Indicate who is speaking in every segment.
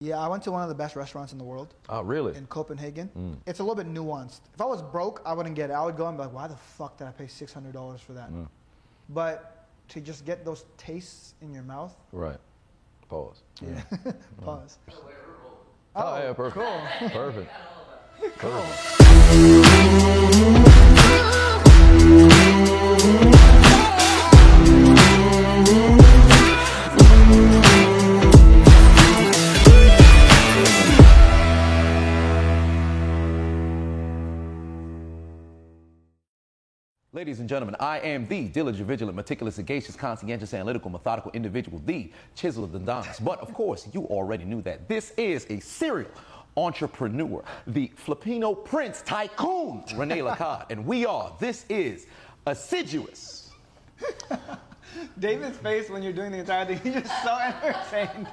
Speaker 1: Yeah, I went to one of the best restaurants in the world
Speaker 2: Oh, really?
Speaker 1: in Copenhagen.
Speaker 2: Mm.
Speaker 1: It's a little bit nuanced. If I was broke, I wouldn't get it. I would go and be like, why the fuck did I pay six hundred dollars for that?
Speaker 2: Mm.
Speaker 1: But to just get those tastes in your mouth,
Speaker 2: Right. Pause.
Speaker 1: yeah. Pause.
Speaker 2: Oh, yeah, perfect.
Speaker 1: Cool.
Speaker 2: Perfect.
Speaker 1: Cool.
Speaker 2: Ladies and gentlemen, I am the diligent, vigilant, meticulous, sagacious, conscientious, analytical, methodical individual, the chisel of the Adonis. But of course, you already knew that. This is a serial entrepreneur, the Filipino Prince Tycoon, Rene Lacotte. And we are, this is assiduous.
Speaker 1: David's face when you're doing the entire thing, he's just so entertained.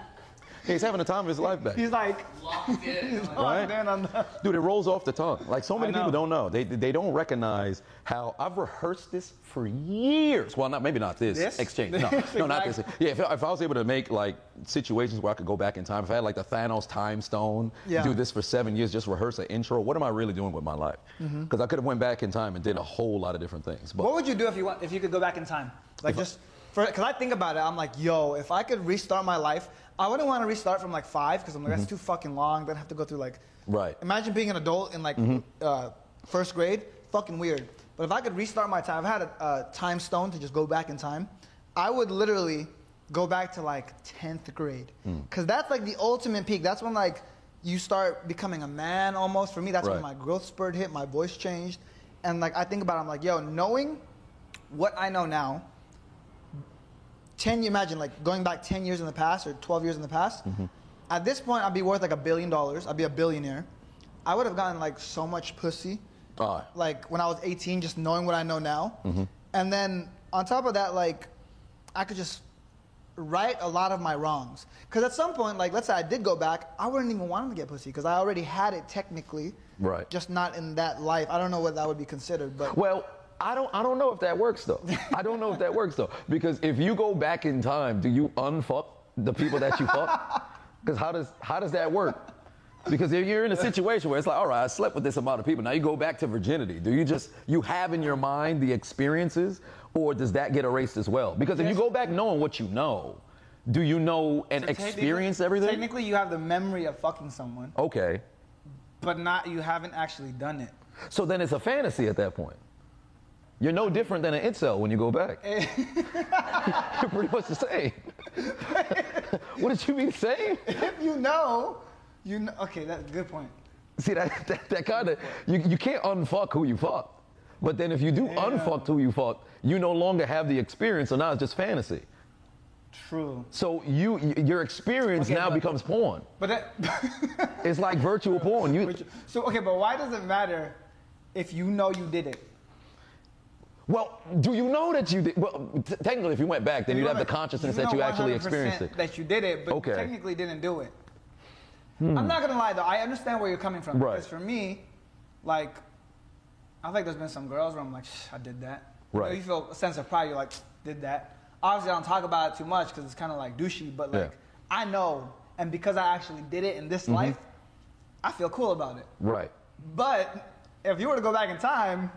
Speaker 2: He's having the time of his life back.
Speaker 1: He's like,
Speaker 3: Locked in.
Speaker 1: he's
Speaker 3: Like,
Speaker 1: locked in on the.
Speaker 2: Dude, it rolls off the tongue. Like so many people don't know. They, they don't recognize how I've rehearsed this for years. Well, not maybe not this,
Speaker 1: This?
Speaker 2: exchange. No,
Speaker 1: This
Speaker 2: no, not this. Yeah, if, if I was able to make like situations where I could go back in time, if I had like the Thanos time stone,
Speaker 1: Yeah.
Speaker 2: do this for seven years, just rehearse an intro. What am I really doing with my life? Mm-hmm. Because I could have went back in time and did a whole lot of different things. But
Speaker 1: What would you do if you want, if you could go back in time? Like just for, cause I think about it, I'm like, yo, if I could restart my life, I wouldn't want to restart from like five, cause I'm like, that's mm-hmm. too fucking long. Then I have to go through like,
Speaker 2: Right.
Speaker 1: Imagine being an adult in like mm-hmm. uh, first grade, fucking weird. But if I could restart my time, I've had a, a time stone to just go back in time, I would literally go back to like 10th grade. Mm. Cause that's like the ultimate peak. That's when like you start becoming a man almost. For me, that's when
Speaker 2: Right.
Speaker 1: my growth spurt hit, my voice changed. And like I think about it, I'm like, yo, knowing what I know now, 10 you imagine like going back 10 years in the past or 12 years in the past? At this point i'd be worth like a billion dollars. I'd be a billionaire. I would have gotten like so much pussy
Speaker 2: right.
Speaker 1: like when i was 18 just knowing what i know now. Mm-hmm. and then on top of that like i could just right a lot of my wrongs. Because at some point like let's say i did go back i wouldn't even want to get pussy because i already had it technically
Speaker 2: Right.
Speaker 1: just not in that life. I don't know what that would be considered but
Speaker 2: Well, I don't I don't know if that works though. I don't know if that works though. Because if you go back in time, do you unfuck the people that you fuck? Because how does how does that work? Because if you're in a situation where it's like, all right, I slept with this amount of people. Now you go back to virginity. Do you just you have in your mind the experiences, or does that get erased as well? Because if you go back knowing what you know, do you know and
Speaker 1: So
Speaker 2: experience everything?
Speaker 1: technically you have the memory of fucking someone
Speaker 2: Okay.
Speaker 1: but not you haven't actually done it.
Speaker 2: So then it's a fantasy at that point. You're no different than an incel when you go back. Eh. You're pretty much the same. what did you mean same?
Speaker 1: if you know, you know. Okay, that's a good point.
Speaker 2: See that that, that kind of you, you can't unfuck who you fuck. But then if you do unfuck who you fuck, you no longer have the experience, so now it's just fantasy.
Speaker 1: True.
Speaker 2: So you your experience
Speaker 1: Okay,
Speaker 2: now
Speaker 1: but-
Speaker 2: becomes porn.
Speaker 1: But that,
Speaker 2: It's like virtual porn. You
Speaker 1: so okay, but why does it matter if you know you did it?
Speaker 2: Well, do you know that you did? Well, t- technically, if you went back, then you'd have the consciousness
Speaker 1: you
Speaker 2: that you actually
Speaker 1: 100%
Speaker 2: experienced it.
Speaker 1: That you did it, but
Speaker 2: Okay. Hmm.
Speaker 1: technically didn't do it. I'm not gonna lie though. I understand where you're coming from
Speaker 2: Right.
Speaker 1: because for me, like, I think there's been some girls where I'm like, Shh, I did that. You know,
Speaker 2: Right.
Speaker 1: You, feel a sense of pride. You're like, did that. Obviously, I don't talk about it too much because it's kind of like douchey. But like,
Speaker 2: Yeah. Mm-hmm.
Speaker 1: I know, and because I actually did it in this life, I feel cool about it.
Speaker 2: Right.
Speaker 1: But if you were to go back in time,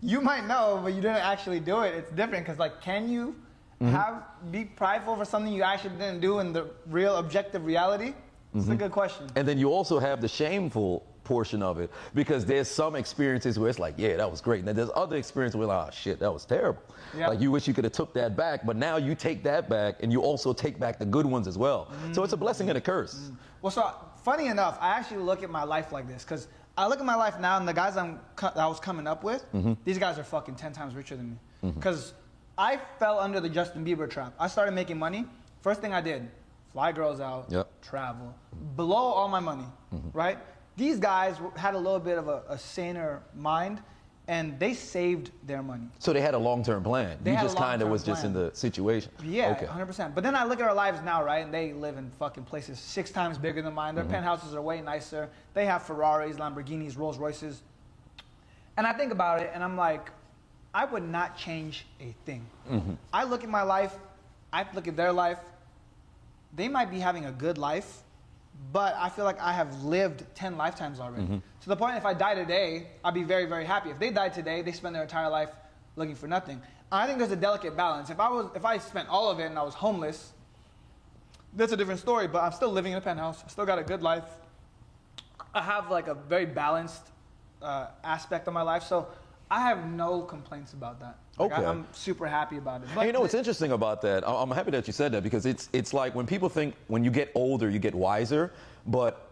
Speaker 1: you might know, but you didn't actually do it. It's different because, like, can you
Speaker 2: Mm-hmm.
Speaker 1: have be prideful for something you actually didn't do in the real objective reality? It's
Speaker 2: Mm-hmm.
Speaker 1: a good question.
Speaker 2: And then you also have the shameful portion of it because there's some experiences where it's like, yeah, that was great. And then there's other experiences where, like, oh shit, that was terrible.
Speaker 1: Yeah.
Speaker 2: Like you wish you could have took that back, but now you take that back and you also take back the good ones as well. So it's a blessing and a curse.
Speaker 1: Well, so funny enough, I actually look at my life like this because I look at my life now, and the guys I'm I was coming up with,
Speaker 2: Mm-hmm.
Speaker 1: these guys are fucking ten times richer than me. Because I fell under the Justin Bieber trap. I started making money. First thing I did, fly girls out,
Speaker 2: Yep. Mm-hmm.
Speaker 1: travel, blow all my money, right? These guys had a little bit of a, a saner mind, and they saved their money.
Speaker 2: So they had a long-term plan.
Speaker 1: They
Speaker 2: you just kind of was just in the situation.
Speaker 1: Yeah,
Speaker 2: Okay.
Speaker 1: 100%. But then I look at our lives now, right? And they live in fucking places six times bigger than mine. Their
Speaker 2: Mm-hmm.
Speaker 1: penthouses are way nicer. They have Ferraris, Lamborghinis, Rolls Royces. And I think about it and I'm like, I would not change a thing.
Speaker 2: Mm-hmm.
Speaker 1: I look at my life, I look at their life. They might be having a good life, but I feel like I have lived 10 lifetimes already.
Speaker 2: Mm-hmm.
Speaker 1: To the point, if I die today, I'd be very, very happy. If they died today, they spend their entire life looking for nothing. I think there's a delicate balance. If I was, if I spent all of it and I was homeless, that's a different story. But I'm still living in a penthouse. I still got a good life. I have like a very balanced uh, aspect of my life, so I have no complaints about that. Like,
Speaker 2: Okay.
Speaker 1: I, am super happy about it.
Speaker 2: And you know what's interesting about that? I'm happy that you said that because it's it's like when people think when you get older you get wiser, but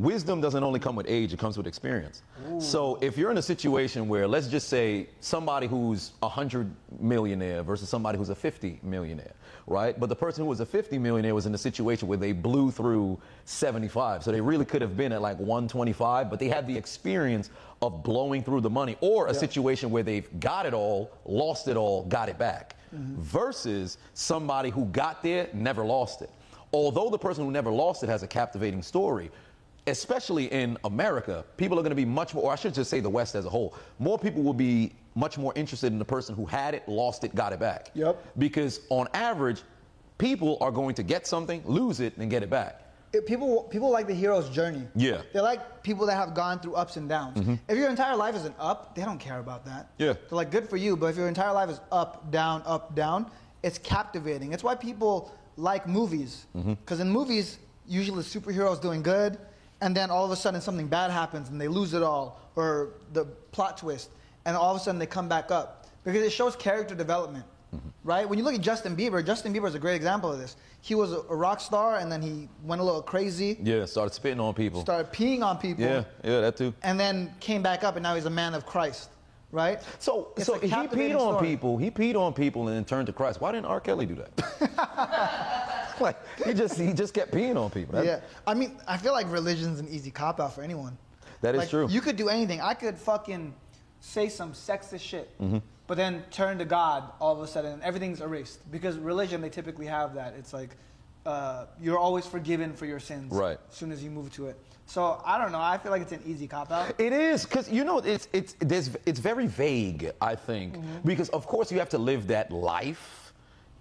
Speaker 2: wisdom doesn't only come with age; it comes with experience. So if you're in a situation where let's just say somebody who's a hundred millionaire versus somebody who's a 50 millionaire, right? But the person who was a 50 millionaire was in a situation where they blew through 75, so they really could have been at like 125, but they had the experience of blowing through the money, or a situation where they've got it all, lost it all, got it back, mm-hmm. versus somebody who got there, never lost it. Although the person who never lost it has a captivating story, especially in America, people are going to be much more, or I should just say the West as a whole, more people will be much more interested in the person who had it, lost it, got it back.
Speaker 1: Yep.
Speaker 2: Because on average, people are going to get something, lose it, and get it back.
Speaker 1: it- people people like the hero's journey.
Speaker 2: Yeah. Mm-hmm.
Speaker 1: They like people that have gone through ups and downs. If your entire life is an up, they don't care about that.
Speaker 2: Yeah.
Speaker 1: They're like, good for you, but if your entire life is up, down, up, down, it's captivating. It's why people like movies.
Speaker 2: Mm-hmm.
Speaker 1: Because in movies, usually the superhero's doing good, and then all of a sudden something bad happens and they lose it all, or the plot twist, and all of a sudden they come back up. Because it shows character development.
Speaker 2: Mm-hmm.
Speaker 1: Right? When you look at Justin Bieber, Justin Bieber is a great example of this. He was a, rock star and then he went a little crazy,
Speaker 2: Yeah, started spitting on people.
Speaker 1: started peeing on people,
Speaker 2: yeah, yeah, that too.
Speaker 1: and then came back up and now he's a man of Christ. Right?
Speaker 2: So,
Speaker 1: It's
Speaker 2: so he peed on
Speaker 1: story.
Speaker 2: people. He peed on people and then turned to Christ. Why didn't R. Kelly do that? like he just he just kept peeing on people. That-
Speaker 1: yeah. I mean, I feel like religion's an easy cop out for anyone.
Speaker 2: That is
Speaker 1: Like,
Speaker 2: true.
Speaker 1: You could do anything. I could fucking say some sexist shit,
Speaker 2: Mm-hmm.
Speaker 1: but then turn to God all of a sudden and everything's erased. Because religion, they typically have that. It's like uh, you're always forgiven for your sins
Speaker 2: Right.
Speaker 1: as soon as you move to it. So I don't know. I feel like it's an easy cop out.
Speaker 2: It is because you know it's it's there's, it's very vague. I think
Speaker 1: Mm-hmm.
Speaker 2: because of course you have to live that life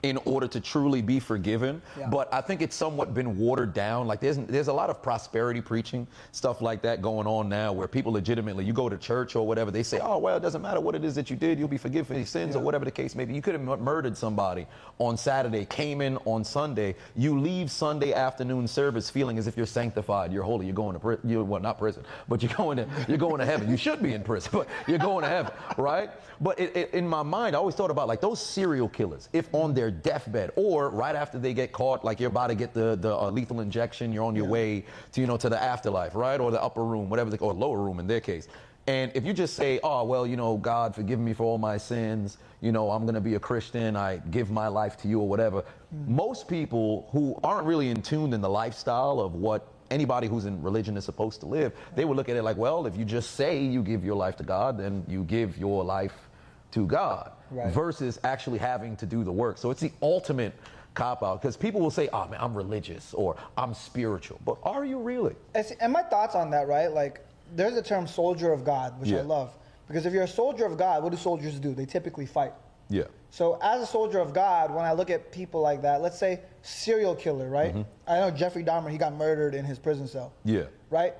Speaker 2: in order to truly be forgiven.
Speaker 1: Yeah.
Speaker 2: But I think it's somewhat been watered down. Like there's there's a lot of prosperity preaching stuff like that going on now, where people legitimately you go to church or whatever, they say, oh well, it doesn't matter what it is that you did, you'll be forgiven for your sins or whatever the case may be. You could have mur- murdered somebody on Saturday, came in on Sunday, you leave Sunday afternoon service feeling as if you're sanctified, you're holy, you're going to prison, you well not prison, but you're going to you're going to heaven. You should be in prison, but you're going to heaven, right? But it, it, in my mind, I always thought about like those serial killers, if on their deathbed or right after they get caught, like you're about to get the the uh, lethal injection, you're on your way to you know to the afterlife, right, or the upper room, whatever they or lower room in their case. And if you just say, oh, well, you know, God, forgive me for all my sins, you know, I'm going to be a Christian, I give my life to you or whatever, most people who aren't really in tune in the lifestyle of what anybody who's in religion is supposed to live, they would look at it like, well, if you just say you give your life to God, then you give your life to God
Speaker 1: Right.
Speaker 2: versus actually having to do the work. So it's the ultimate cop out because people will say, oh, man, I'm religious or I'm spiritual. But are you really?
Speaker 1: And see- And my thoughts on that, right? Like, there's the term soldier of God, which I love. Because if you're a soldier of God, what do soldiers do? They typically fight.
Speaker 2: Yeah.
Speaker 1: So, as a soldier of God, when I look at people like that, let's say serial killer, right?
Speaker 2: Mm-hmm.
Speaker 1: I know Jeffrey Dahmer, he got murdered in his prison cell,
Speaker 2: Yeah.
Speaker 1: right?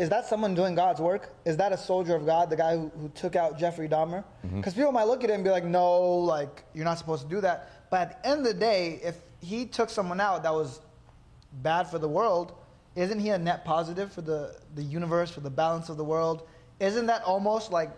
Speaker 1: Is that someone doing God's work? Is that a soldier of God, the guy who, who took out Jeffrey Dahmer?
Speaker 2: Mm-hmm.
Speaker 1: Because people might look at him and be like, no, like, you're not supposed to do that. But at the end of the day, if he took someone out that was bad for the world, isn't he a net positive for the, the universe, for the balance of the world? Isn't that almost like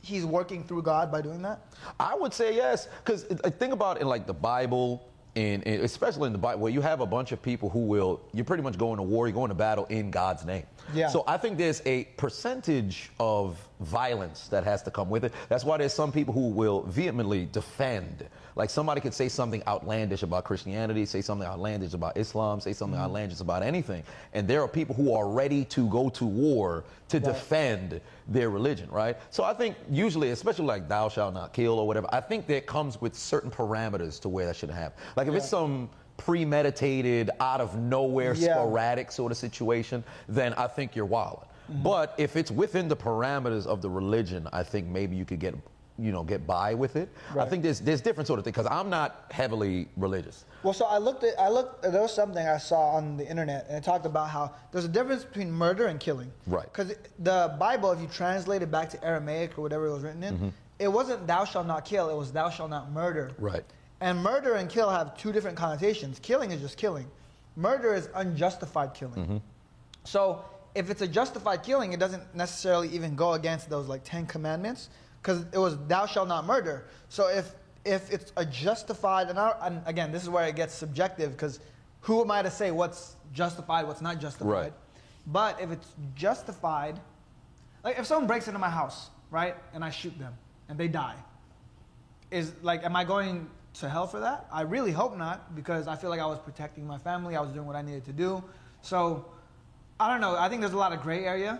Speaker 1: he's working through God by doing that?
Speaker 2: I would say yes, because think about it in like the Bible, and, and especially in the Bible, where you have a bunch of people who will, you're pretty much going to war, you're going to battle in God's name.
Speaker 1: Yeah.
Speaker 2: So I think there's a percentage of violence that has to come with it. That's why there's some people who will vehemently defend. Like somebody could say something outlandish about Christianity, say something outlandish about Islam, say something mm-hmm. outlandish about anything, and there are people who are ready to go to war to defend their religion, right? So I think usually, especially like thou shalt not kill or whatever, I think that comes with certain parameters to where that should happen. Like if it's some premeditated, out of nowhere,
Speaker 1: Yeah.
Speaker 2: sporadic sort of situation, then I think you're wilding. But if it's within the parameters of the religion, I think maybe you could get you know, get by with it. I think there's there's different sort of things because I'm not heavily religious.
Speaker 1: Well, so I looked at I looked there was something I saw on the internet and it talked about how there's a difference between murder and killing.
Speaker 2: Right.
Speaker 1: Because the Bible, if you translate it back to Aramaic or whatever it was written in,
Speaker 2: Mm-hmm.
Speaker 1: it wasn't "Thou shalt not kill." It was "Thou shalt not murder."
Speaker 2: Right.
Speaker 1: And murder and kill have two different connotations. Killing is just killing. Murder is unjustified killing.
Speaker 2: Mm-hmm.
Speaker 1: So if it's a justified killing, it doesn't necessarily even go against those like Ten Commandments because it was "Thou shalt not murder." So if if it's a justified, and, I, and again, this is where it gets subjective because who am I to say what's justified, what's not justified?
Speaker 2: Right.
Speaker 1: But if it's justified, like if someone breaks into my house, right, and I shoot them and they die, is like, am I going to hell for that? I really hope not because I feel like I was protecting my family. I was doing what I needed to do. So I don't know. I think there's a lot of gray area,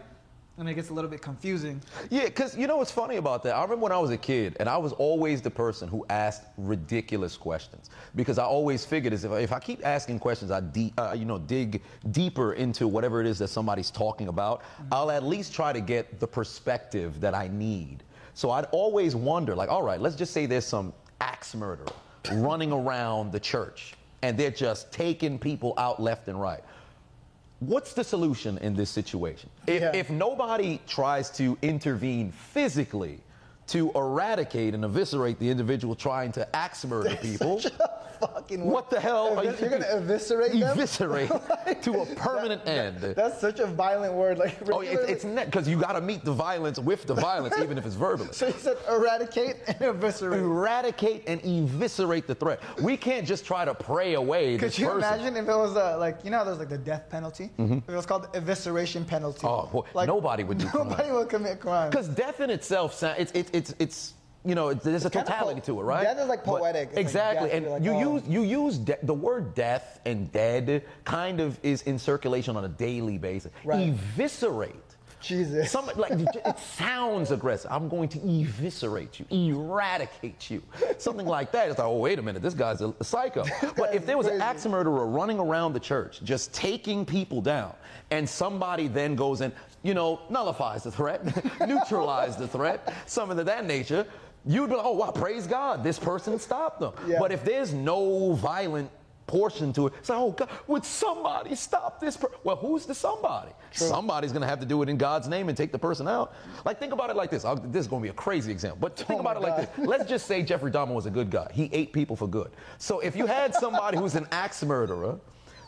Speaker 1: and it gets a little bit confusing.
Speaker 2: Yeah, because you know what's funny about that? I remember when I was a kid, and I was always the person who asked ridiculous questions because I always figured as if, if I keep asking questions, I de- uh, you know dig deeper into whatever it is that somebody's talking about. I'll at least try to get the perspective that I need. So I'd always wonder, like, all right, let's just say there's some axe murderer running around the church, and they're just taking people out left and right. What's the solution in this situation? If,
Speaker 1: Yeah.
Speaker 2: if nobody tries to intervene physically to eradicate and eviscerate the individual trying to axe murder people, what the hell are you
Speaker 1: You're gonna eviscerate them?
Speaker 2: eviscerate to a permanent end?
Speaker 1: That's such a violent word. Like
Speaker 2: Oh, it, it's because you got to meet the violence with the violence, even if it's verbally.
Speaker 1: so you said eradicate and eviscerate.
Speaker 2: Eradicate and eviscerate the threat. We can't just try to pray away
Speaker 1: Could
Speaker 2: this
Speaker 1: you
Speaker 2: person.
Speaker 1: imagine if it was uh, like you know there's like the death penalty? If it was called the evisceration penalty.
Speaker 2: Oh, boy,
Speaker 1: like
Speaker 2: nobody would do crime.
Speaker 1: Nobody would commit crime.
Speaker 2: Because death in itself, it's it's it's it's you know it's, there's a totality to it, right?
Speaker 1: death is like poetic.
Speaker 2: Exactly,
Speaker 1: death,
Speaker 2: and
Speaker 1: like,
Speaker 2: you
Speaker 1: oh.
Speaker 2: use you use de- the word death and dead kind of is in circulation on a daily basis.
Speaker 1: Right.
Speaker 2: Eviscerate.
Speaker 1: Jesus.
Speaker 2: Some, like it sounds aggressive. I'm going to eviscerate you, eradicate you, something like that. It's like, oh wait a minute, this guy's a, a psycho. But if there was an axe murderer running around the church, just taking people down, and somebody then goes and you know nullifies the threat, neutralize the threat, something of that nature, you'd be like, oh wow, praise God, this person stopped them.
Speaker 1: Yeah.
Speaker 2: But if there's no violent portion to it. It's like, oh God, would somebody stop this? Per-? Well, who's the somebody? Somebody's going to have to do it in God's name and take the person out. Like, think about it like this. I'll, this is going to be a crazy example, but think
Speaker 1: Oh
Speaker 2: about it
Speaker 1: my
Speaker 2: like this. Let's just say Jeffrey Dahmer was a good guy. He ate people for good. So if you had somebody who's an axe murderer,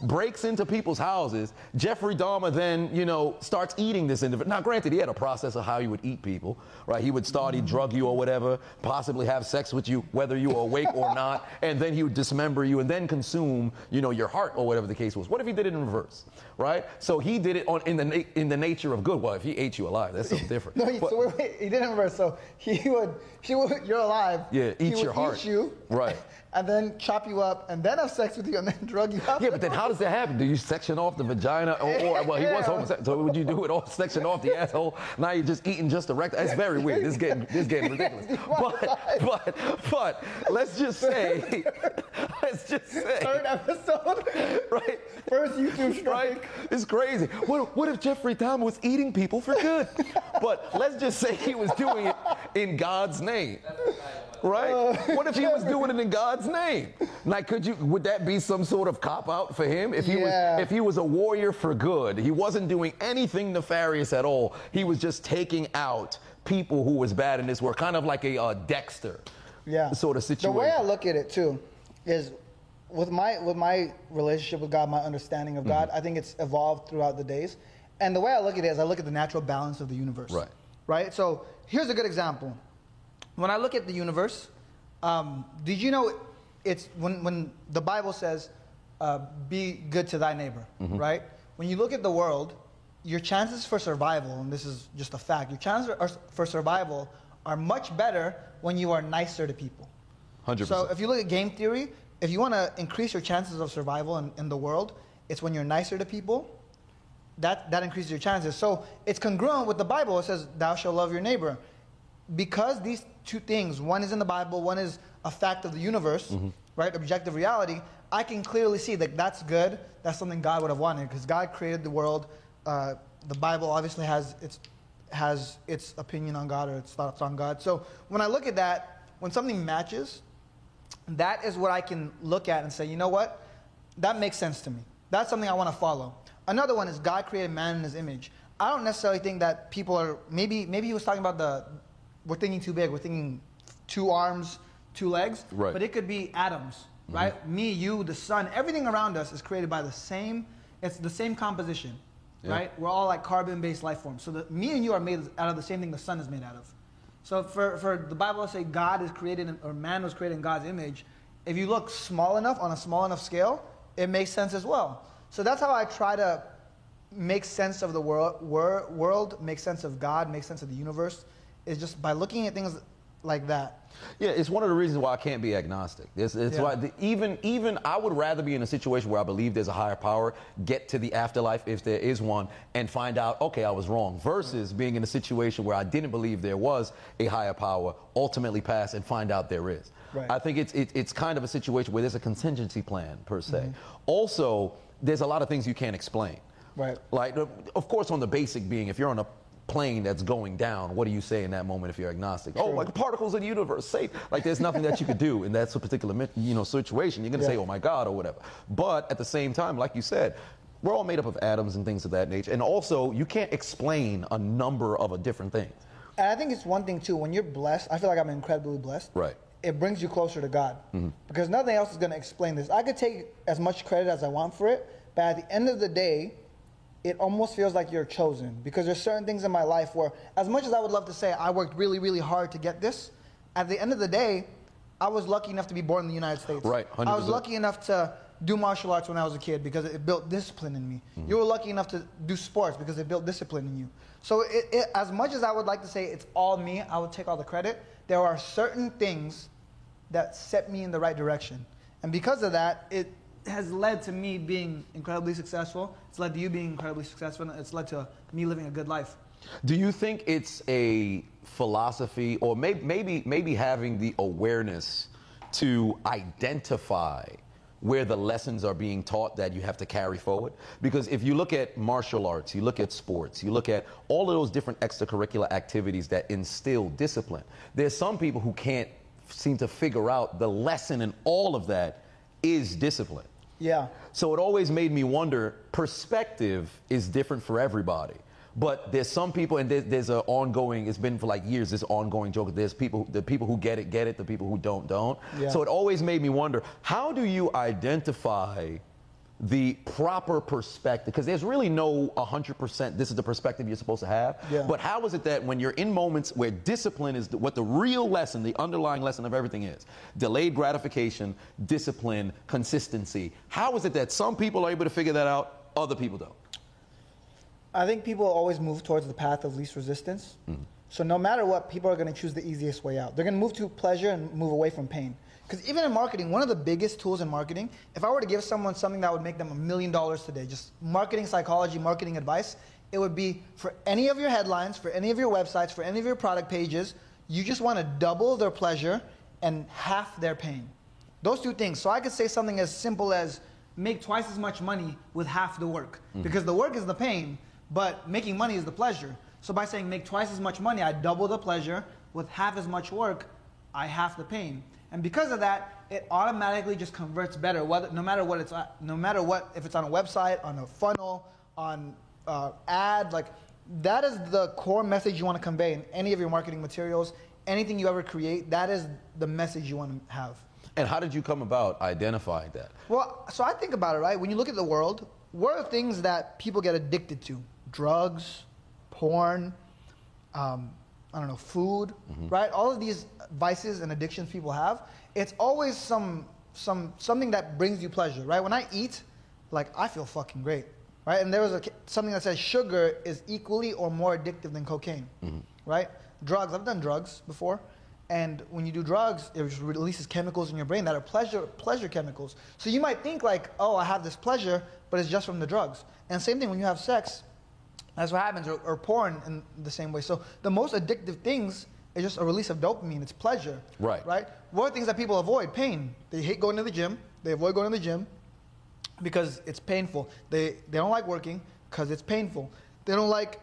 Speaker 2: breaks into people's houses, Jeffrey Dahmer then, you know, starts eating this individual. Now, granted, he had a process of how he would eat people, right? He would start, he'd drug you or whatever, possibly have sex with you, whether you were awake or not, and then he would dismember you and then consume, you know, your heart or whatever the case was. What if he did it in reverse, right? So he did it on in the na- in the nature of good. Well, if he ate you alive, that's something different.
Speaker 1: No, he,
Speaker 2: But-
Speaker 1: so wait, wait, he didn't reverse. So he would, he would, you're alive.
Speaker 2: Yeah,
Speaker 1: he
Speaker 2: eat
Speaker 1: would
Speaker 2: your heart.
Speaker 1: Eat you,
Speaker 2: Right.
Speaker 1: And then chop you up, and then have sex with you, and then drug you out.
Speaker 2: Yeah, but then how does that happen? Do you section off the vagina? Or, or well, he was
Speaker 1: Yeah.
Speaker 2: homosexual. So would you do it all section off the asshole? Now you're just eating just the rectum. It's very weird. This is getting this is getting ridiculous. But but but let's just say let's just say
Speaker 1: Third episode,
Speaker 2: right.
Speaker 1: first YouTube strike.
Speaker 2: It's crazy. What, what if Jeffrey Dahmer was eating people for good? but let's just say he was doing it in God's name. Right? what if he was doing it in God's name? Like, could you? Would that be some sort of cop out for him? If he
Speaker 1: Yeah.
Speaker 2: was, if he was a warrior for good, he wasn't doing anything nefarious at all. He was just taking out people who was bad in this world, kind of like a uh, Dexter,
Speaker 1: yeah.
Speaker 2: sort of situation.
Speaker 1: The way I look at it too is with my with my relationship with God, my understanding of God, I think it's evolved throughout the days. And the way I look at it is I look at the natural balance of the universe.
Speaker 2: Right.
Speaker 1: Right? So here's a good example. When I look at the universe, um, did you know it's when when the Bible says, uh, "Be good to thy neighbor," right? When you look at the world, your chances for survival, and this is just a fact, your chances are- for survival are much better when you are nicer to people.
Speaker 2: 100%.
Speaker 1: So if you look at game theory, if you want to increase your chances of survival in, in the world, it's when you're nicer to people. That, that increases your chances. So it's congruent with the Bible. It says, Thou shalt love your neighbor. Because these two things, one is in the Bible, one is a fact of the universe,
Speaker 2: Mm-hmm.
Speaker 1: right? Objective reality. I can clearly see that that's good. That's something God would have wanted because God created the world. Uh, the Bible obviously has its has its opinion on God or its thoughts on God. So when I look at that, when something matches, that is what I can look at and say, you know what? That makes sense to me. That's something I want to follow. Another one is God created man in his image. I don't necessarily think that people are maybe maybe he was talking about the we're thinking too big, we're thinking two arms, two legs.
Speaker 2: Right.
Speaker 1: But it could be atoms, mm-hmm. right? Me, you, the sun, everything around us is created by the same it's the same composition.
Speaker 2: Yeah.
Speaker 1: Right? We're all like carbon based life forms. So the, me and you are made out of the same thing the sun is made out of. So for, for the Bible to say God is created or man was created in God's image, if you look small enough on a small enough scale, it makes sense as well. So that's how I try to make sense of the world, wor- world make sense of God, make sense of the universe, is just by looking at things like that.
Speaker 2: Yeah, it's one of the reasons why I can't be agnostic. It's, it's
Speaker 1: Yeah.
Speaker 2: why the, even even I would rather be in a situation where I believe there's a higher power, get to the afterlife if there is one, and find out okay I was wrong. Versus mm-hmm. being in a situation where I didn't believe there was a higher power, ultimately pass and find out there is.
Speaker 1: Right.
Speaker 2: I think it's it, it's kind of a situation where there's a contingency plan per se. Mm-hmm. Also, there's a lot of things you can't explain.
Speaker 1: Right.
Speaker 2: Like, of course, on the basic being, if you're on a plane that's going down, what do you say in that moment if you're agnostic? Oh, like particles in the universe, safe. Like, there's nothing that you could do in that particular, you know, situation. You're gonna say, oh my God, or whatever. But at the same time, like you said, we're all made up of atoms and things of that nature. And also, you can't explain a number of a different things.
Speaker 1: And I think it's one thing too, when you're blessed, I feel like I'm incredibly blessed.
Speaker 2: Right.
Speaker 1: It brings you closer to God. Mm-hmm. Because nothing else is going to explain this. I could take as much credit as I want for it, but at the end of the day, it almost feels like you're chosen. Because there's certain things in my life where, as much as I would love to say I worked really, really hard to get this, at the end of the day, I was lucky enough to be born in the United States.
Speaker 2: Right, hundred.
Speaker 1: I was lucky enough to do martial arts when I was a kid because it built discipline in me. Mm-hmm. You were lucky enough to do sports because it built discipline in you. So, it, it, as much as I would like to say it's all me, I would take all the credit. There are certain things that set me in the right direction, and because of that, it has led to me being incredibly successful. It's led to you being incredibly successful. and It's led to me living a good life.
Speaker 2: Do you think it's a philosophy, or maybe maybe maybe having the awareness to identify where the lessons are being taught that you have to carry forward? Because if you look at martial arts, you look at sports, you look at all of those different extracurricular activities that instill discipline. There's some people who can't seem to figure out the lesson in all of that is discipline.
Speaker 1: Yeah.
Speaker 2: So it always made me wonder perspective is different for everybody. But there's some people, and there, there's an ongoing, it's been for like years, this ongoing joke. There's people, the people who get it, get it, the people who don't, don't.
Speaker 1: Yeah.
Speaker 2: So it always made me wonder how do you identify the proper perspective? Because there's really no 100% this is the perspective you're supposed to have.
Speaker 1: Yeah.
Speaker 2: But how is it that when you're in moments where discipline is the, what the real lesson, the underlying lesson of everything is delayed gratification, discipline, consistency, how is it that some people are able to figure that out, other people don't?
Speaker 1: I think people always move towards the path of least resistance. Mm. So no matter what, people are going to choose the easiest way out. They're going to move to pleasure and move away from pain. Because even in marketing, one of the biggest tools in marketing, if I were to give someone something that would make them a million dollars today, just marketing psychology, marketing advice, it would be for any of your headlines, for any of your websites, for any of your product pages, you just want to double their pleasure and half their pain. Those two things. So I could say something as simple as make twice as much money with half the work. Hmm. Because the work is the pain, but making money is the pleasure. So by saying make twice as much money, I double the pleasure. With half as much work, I half the pain. And because of that, it automatically just converts better. Whether, no matter what it's, at- no matter what, if it's on a website, on a funnel, on uh, ad, like that is the core message you want to convey in any of your marketing materials. Anything you ever create, that is the message you want to have.
Speaker 2: And how did you come about identifying that?
Speaker 1: Well, so I think about it, right? When you look at the world, what are things that people get addicted to? Drugs, porn, um, I don't know, food, right? All of these vices and addictions people have, it's always some, some, something that brings you pleasure, right? When I eat, like, I feel fucking great, right? And there was a, something that says sugar is equally or more addictive than cocaine, right? Drugs, I've done drugs before. And when you do drugs, it releases chemicals in your brain that are pleasure, pleasure chemicals. So you might think like, oh, I have this pleasure, but it's just from the drugs. And same thing when you have sex, that's what happens, or, or porn in the same way. So the most addictive things is just a release of dopamine. It's pleasure.
Speaker 2: Right.
Speaker 1: Right. What are things that people avoid? Pain. They hate going to the gym. They avoid going to the gym because it's painful. They they don't like working because it's painful. They don't like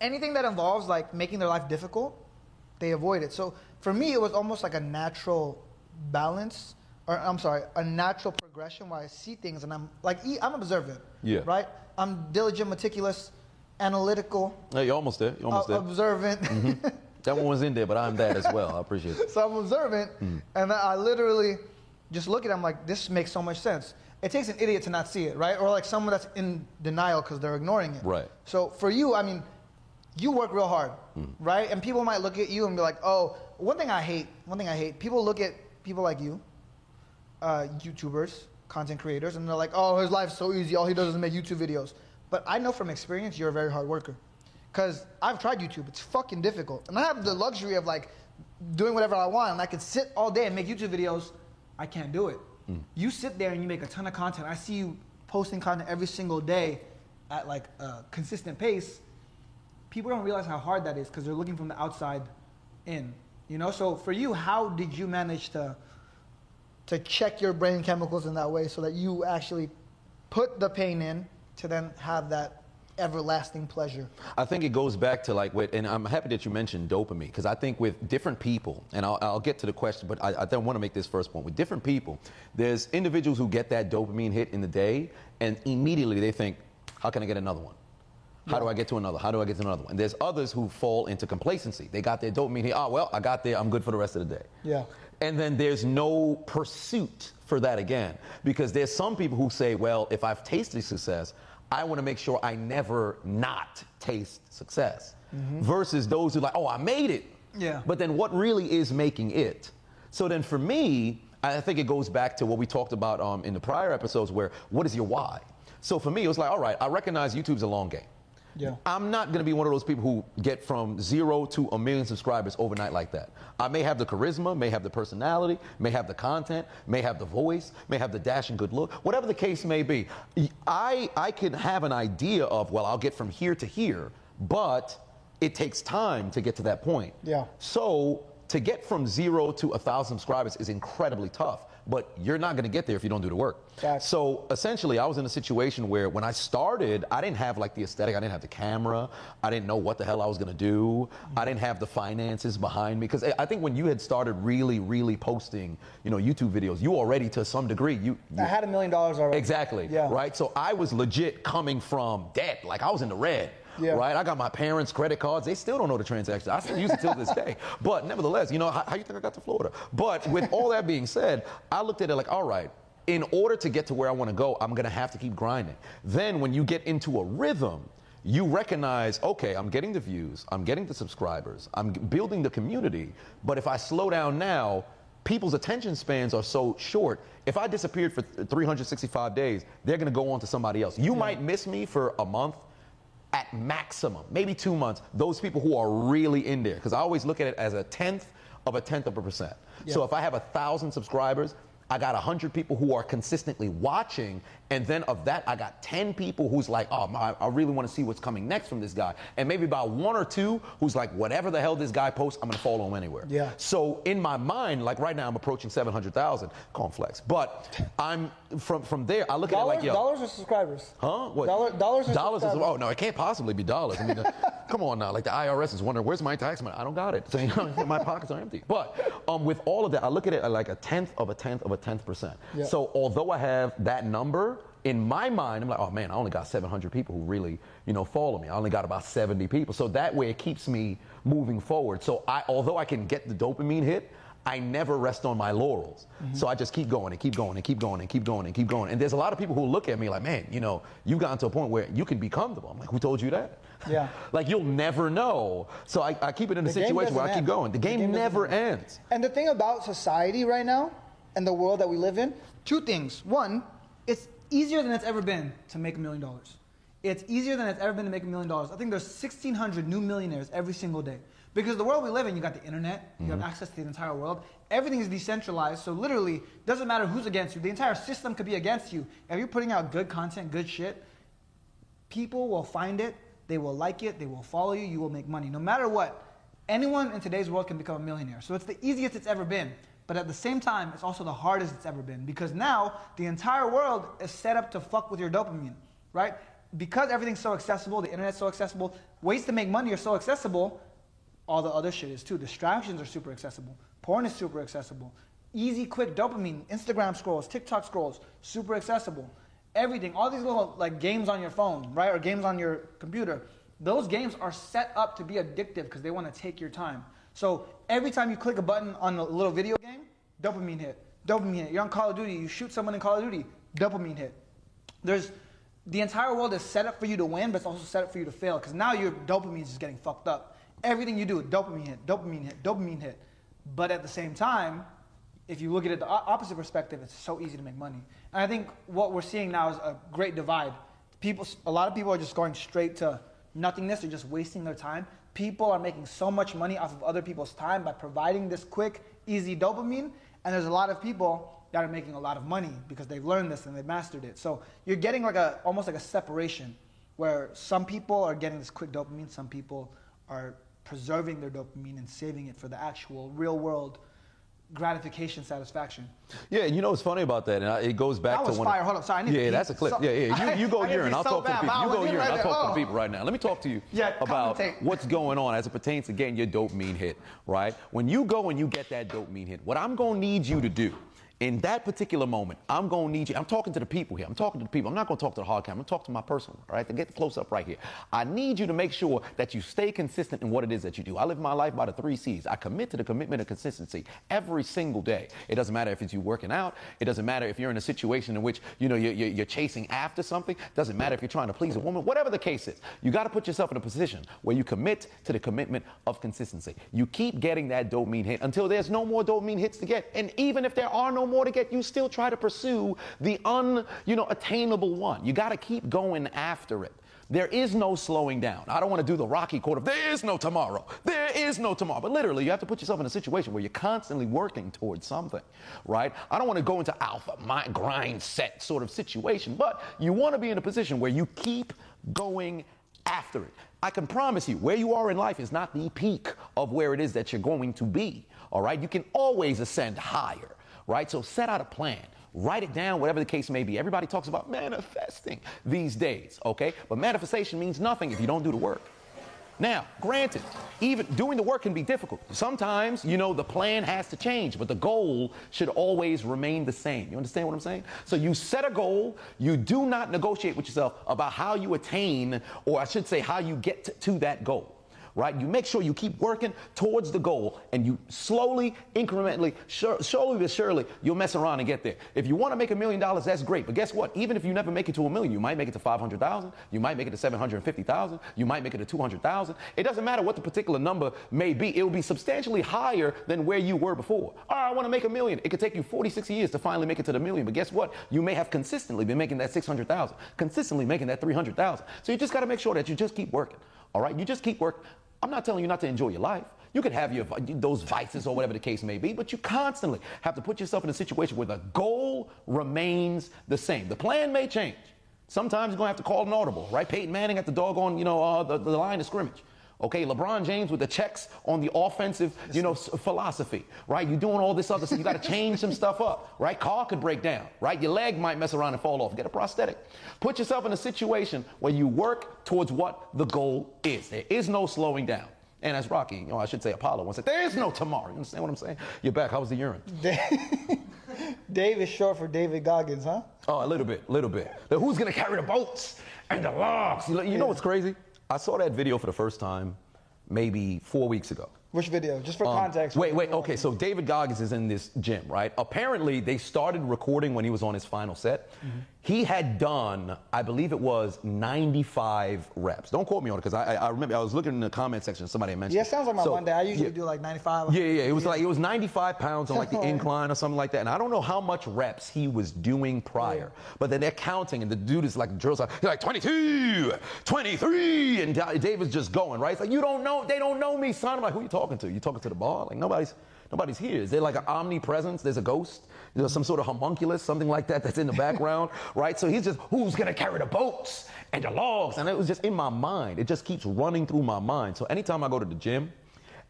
Speaker 1: anything that involves like making their life difficult, they avoid it. So for me, it was almost like a natural balance, or I'm sorry, a natural progression where I see things and I'm like, I'm observant.
Speaker 2: Yeah.
Speaker 1: Right? I'm diligent, meticulous, analytical,
Speaker 2: Hey, you're almost there. You're almost
Speaker 1: uh,
Speaker 2: there. Mm-hmm.
Speaker 1: observant.
Speaker 2: That one was in there, but I'm that as well. I appreciate it.
Speaker 1: so I'm observant,
Speaker 2: Mm.
Speaker 1: and I literally just look at it. I'm like, this makes so much sense. It takes an idiot to not see it, right? Or like someone that's in denial because they're ignoring it.
Speaker 2: Right.
Speaker 1: So for you, I mean, you work real hard,
Speaker 2: Mm.
Speaker 1: right? And people might look at you and be like, oh, one thing I hate, one thing I hate, people look at people like you, uh, YouTubers, content creators, and they're like, oh, his life's so easy. All he does is make YouTube videos. But I know from experience, you're a very hard worker. Because I've tried YouTube. It's fucking difficult. And I have the luxury of like doing whatever I want. And I can sit all day and make YouTube videos. I can't do it. Hmm. You sit there and you make a ton of content. I see you posting content every single day at like a consistent pace. People don't realize how hard that is because they're looking from the outside in. You know, so for you, how did you manage to to check your brain chemicals in that way so that you actually put the pain in to then have that everlasting pleasure?
Speaker 2: I think it goes back to like with, and I'm happy that you mentioned dopamine because I think with different people, and I'll, I'll get to the question, but I, I don't want to make this first point. With different people, there's individuals who get that dopamine hit in the day, and immediately they think, how can I get another one? How do I get to another? How do I get to another one? And there's others who fall into complacency. They got their dopamine hit. Oh, well, I got there. I'm good for the rest of the day.
Speaker 1: Yeah.
Speaker 2: And then there's no pursuit for that again. Because there's some people who say, well, if I've tasted success, I want to make sure I never not taste success. Versus those who like, oh, I made it.
Speaker 1: Yeah.
Speaker 2: But then what really is making it? So then for me, I think it goes back to what we talked about um, in the prior episodes where what is your why? So for me, it was like, all right, I recognize YouTube's a long game.
Speaker 1: Yeah.
Speaker 2: I'm not going to be one of those people who get from zero to a million subscribers overnight like that. I may have the charisma, may have the personality, may have the content, may have the voice, may have the dash and good look, whatever the case may be. I, I can have an idea of, well, I'll get from here to here, but it takes time to get to that point.
Speaker 1: Yeah.
Speaker 2: So to get from zero to a thousand subscribers is incredibly tough, but you're not going to get there if you don't do the work.
Speaker 1: Gotcha.
Speaker 2: So essentially, I was in a situation where when I started, I didn't have like the aesthetic, I didn't have the camera, I didn't know what the hell I was going to do, I didn't have the finances behind me. Because eh, I think when you had started really, really posting, you know, YouTube videos, you already to some degree, you, you
Speaker 1: I had a million dollars already.
Speaker 2: Exactly.
Speaker 1: Yeah.
Speaker 2: Right. So I was legit coming from debt. Like I was in the red.
Speaker 1: Yeah.
Speaker 2: Right. I got my parents' credit cards. They still don't know the transaction. I still use it till this day. But nevertheless, you know how, how you think I got to Florida? But with all that being said, I looked at it like, all right. In order to get to where I want to go, I'm going to have to keep grinding. Then, when you get into a rhythm, you recognize, okay, I'm getting the views, I'm getting the subscribers, I'm building the community. But if I slow down now, people's attention spans are so short. If I disappeared for 365 days, they're going to go on to somebody else. You might miss me for a month at maximum, maybe two months. Those people who are really in there, because I always look at it as a tenth of a tenth of a percent. So if I have a thousand subscribers, I got a 100 people who are consistently watching, and then of that, I got 10 people who's like, oh, I, I really want to see what's coming next from this guy. And maybe about one or two who's like, whatever the hell this guy posts, I'm going to follow him anywhere.
Speaker 1: Yeah.
Speaker 2: So in my mind, like right now, I'm approaching 700,000 cornflakes. But I'm from from there, I look at it
Speaker 1: Dollars,
Speaker 2: like, yo.
Speaker 1: dollars or subscribers?
Speaker 2: Huh? What?
Speaker 1: Dollar, dollars or
Speaker 2: dollars is, oh no, it can't possibly be dollars. I mean, come on now. Like the IRS is wondering, where's my tax money? I don't got it. So you know, my pockets are empty. But um, with all of that, I look at it like a tenth of a tenth of a tenth percent.
Speaker 1: Yeah.
Speaker 2: So although I have that number in my mind, I'm like, oh man, I only got 700 people who really, you know, follow me. I only got about 70 people. So that way, it keeps me moving forward. So I, although I can get the dopamine hit. I never rest on my laurels. Mm-hmm. So I just keep going and keep going and keep going and keep going and keep going. And there's a lot of people who look at me like, man, you know, you've gotten to a point where you can be comfortable. I'm like, who told you that?
Speaker 1: Yeah.
Speaker 2: like you'll never know. So I, I keep it in a
Speaker 1: The game
Speaker 2: situation where I
Speaker 1: doesn't
Speaker 2: keep going. The
Speaker 1: The
Speaker 2: game,
Speaker 1: game doesn't
Speaker 2: never
Speaker 1: end.
Speaker 2: ends.
Speaker 1: And the thing about society right now and the world that we live in, two things. One, it's easier than it's ever been to make a million dollars. It's easier than it's ever been to make a million dollars. I think there's 1,600 new millionaires every single day. Because the world we live in, you got the internet, you have mm-hmm. access to the entire world. Everything is decentralized, so literally, doesn't matter who's against you. The entire system could be against you. If you're putting out good content, good shit, people will find it, they will like it, they will follow you, you will make money. No matter what, anyone in today's world can become a millionaire. So it's the easiest it's ever been. But at the same time, it's also the hardest it's ever been because now the entire world is set up to fuck with your dopamine, right? because everything's so accessible, the internet's so accessible, ways to make money are so accessible, all the other shit is too. Distractions are super accessible. Porn is super accessible. Easy, quick dopamine, Instagram scrolls, TikTok scrolls, super accessible. Everything, all these little like games on your phone, right, or games on your computer, those games are set up to be addictive because they want to take your time. So every time you click a button on a little video game, dopamine hit, dopamine hit. You're on Call of Duty, you shoot someone in Call of Duty, dopamine hit. There's the entire world is set up for you to win, but it's also set up for you to fail because now your dopamine is just getting fucked up. Everything you do, dopamine hit, dopamine hit, dopamine hit. But at the same time, if you look at it the opposite perspective, it's so easy to make money. And I think what we're seeing now is a great divide. People, a lot of people are just going straight to nothingness. They're just wasting their time. People are making so much money off of other people's time by providing this quick, easy dopamine. And there's a lot of people that are making a lot of money because they've learned this and they've mastered it. So you're getting like a almost like a separation where some people are getting this quick dopamine, some people are preserving their dopamine and saving it for the actual real world gratification satisfaction.
Speaker 2: Yeah, and you know what's funny about that, and it goes back
Speaker 1: that
Speaker 2: to
Speaker 1: was
Speaker 2: one.
Speaker 1: Fire. Hold up, sorry. I need
Speaker 2: yeah,
Speaker 1: to
Speaker 2: that's a clip.
Speaker 1: So,
Speaker 2: yeah, yeah. You, you go urine. I'll
Speaker 1: so
Speaker 2: talk to the people. You go urine. I'll talk
Speaker 1: oh.
Speaker 2: to the people right now. Let me talk to you
Speaker 1: yeah,
Speaker 2: about what's going on as it pertains to getting your dopamine hit. Right? When you go and you get that dopamine hit, what I'm gonna need you to do in that particular moment, I'm going to need you. I'm talking to the people here. I'm talking to the people. I'm not going to talk to the hard camera. I'm going to talk to my personal, all right? To get close up right here. I need you to make sure that you stay consistent in what it is that you do. I live my life by the three C's. I commit to the commitment of consistency every single day. It doesn't matter if it's you working out. It doesn't matter if you're in a situation in which, you know, you're, you're chasing after something. It doesn't matter if you're trying to please a woman. Whatever the case is, you got to put yourself in a position where you commit to the commitment of consistency. You keep getting that dopamine hit until there's no more dopamine hits to get. And even if there are no more to get, you still try to pursue the un, you know, attainable one. You got to keep going after it. There is no slowing down. I don't want to do the Rocky quote of there is no tomorrow. There is no tomorrow. But literally, you have to put yourself in a situation where you're constantly working towards something, right? I don't want to go into alpha, my grind set sort of situation, but you want to be in a position where you keep going after it. I can promise you, where you are in life is not the peak of where it is that you're going to be, all right? You can always ascend higher right? So set out a plan. Write it down, whatever the case may be. Everybody talks about manifesting these days, okay? But manifestation means nothing if you don't do the work. Now, granted, even doing the work can be difficult. Sometimes, you know, the plan has to change, but the goal should always remain the same. You understand what I'm saying? So you set a goal, you do not negotiate with yourself about how you attain, or I should say, how you get to, to that goal right? You make sure you keep working towards the goal and you slowly, incrementally, slowly but surely, you'll mess around and get there. If you want to make a million dollars, that's great. But guess what? Even if you never make it to a million, you might make it to 500,000, you might make it to 750,000, you might make it to 200,000. It doesn't matter what the particular number may be. It will be substantially higher than where you were before. Oh, I want to make a million. It could take you 46 years to finally make it to the million. But guess what? You may have consistently been making that 600,000, consistently making that 300,000. So you just got to make sure that you just keep working. All right? You just keep working. I'm not telling you not to enjoy your life. You can have your those vices or whatever the case may be, but you constantly have to put yourself in a situation where the goal remains the same. The plan may change. Sometimes you're gonna have to call an audible, right? Peyton Manning at the doggone, you know, uh, the, the line of scrimmage. Okay, LeBron James with the checks on the offensive, you know, philosophy, right? You're doing all this other stuff. You got to change some stuff up, right? Car could break down, right? Your leg might mess around and fall off. Get a prosthetic. Put yourself in a situation where you work towards what the goal is. There is no slowing down. And as Rocky, you know, I should say Apollo once said, there is no tomorrow. You understand what I'm saying? You're back. How was the urine?
Speaker 1: Dave is short for David Goggins, huh?
Speaker 2: Oh, a little bit, a little bit. Now, who's going to carry the boats and the logs? You know what's crazy? I saw that video for the first time maybe four weeks ago.
Speaker 1: Which video? Just for um, context.
Speaker 2: Wait, wait, okay. So David Goggins is in this gym, right? Apparently, they started recording when he was on his final set. Mm-hmm. He had done, I believe it was 95 reps. Don't quote me on it because I, I, remember I was looking in the comment section. Somebody mentioned.
Speaker 1: Yeah, it sounds like my
Speaker 2: so,
Speaker 1: one day. I usually yeah, do like 95.
Speaker 2: Yeah, yeah. It was yeah. like it was 95 pounds on like the incline or something like that. And I don't know how much reps he was doing prior, yeah. but then they're counting, and the dude is like drills out. He's like 22, 23, and David's just going right. It's like you don't know. They don't know me, son. I'm like, who are you talking to? You talking to the bar? Like nobody's nobody's here. Is there like an omnipresence? There's a ghost you know, some sort of homunculus, something like that that's in the background, right? So he's just, who's gonna carry the boats and the logs? And it was just in my mind. It just keeps running through my mind. So anytime I go to the gym,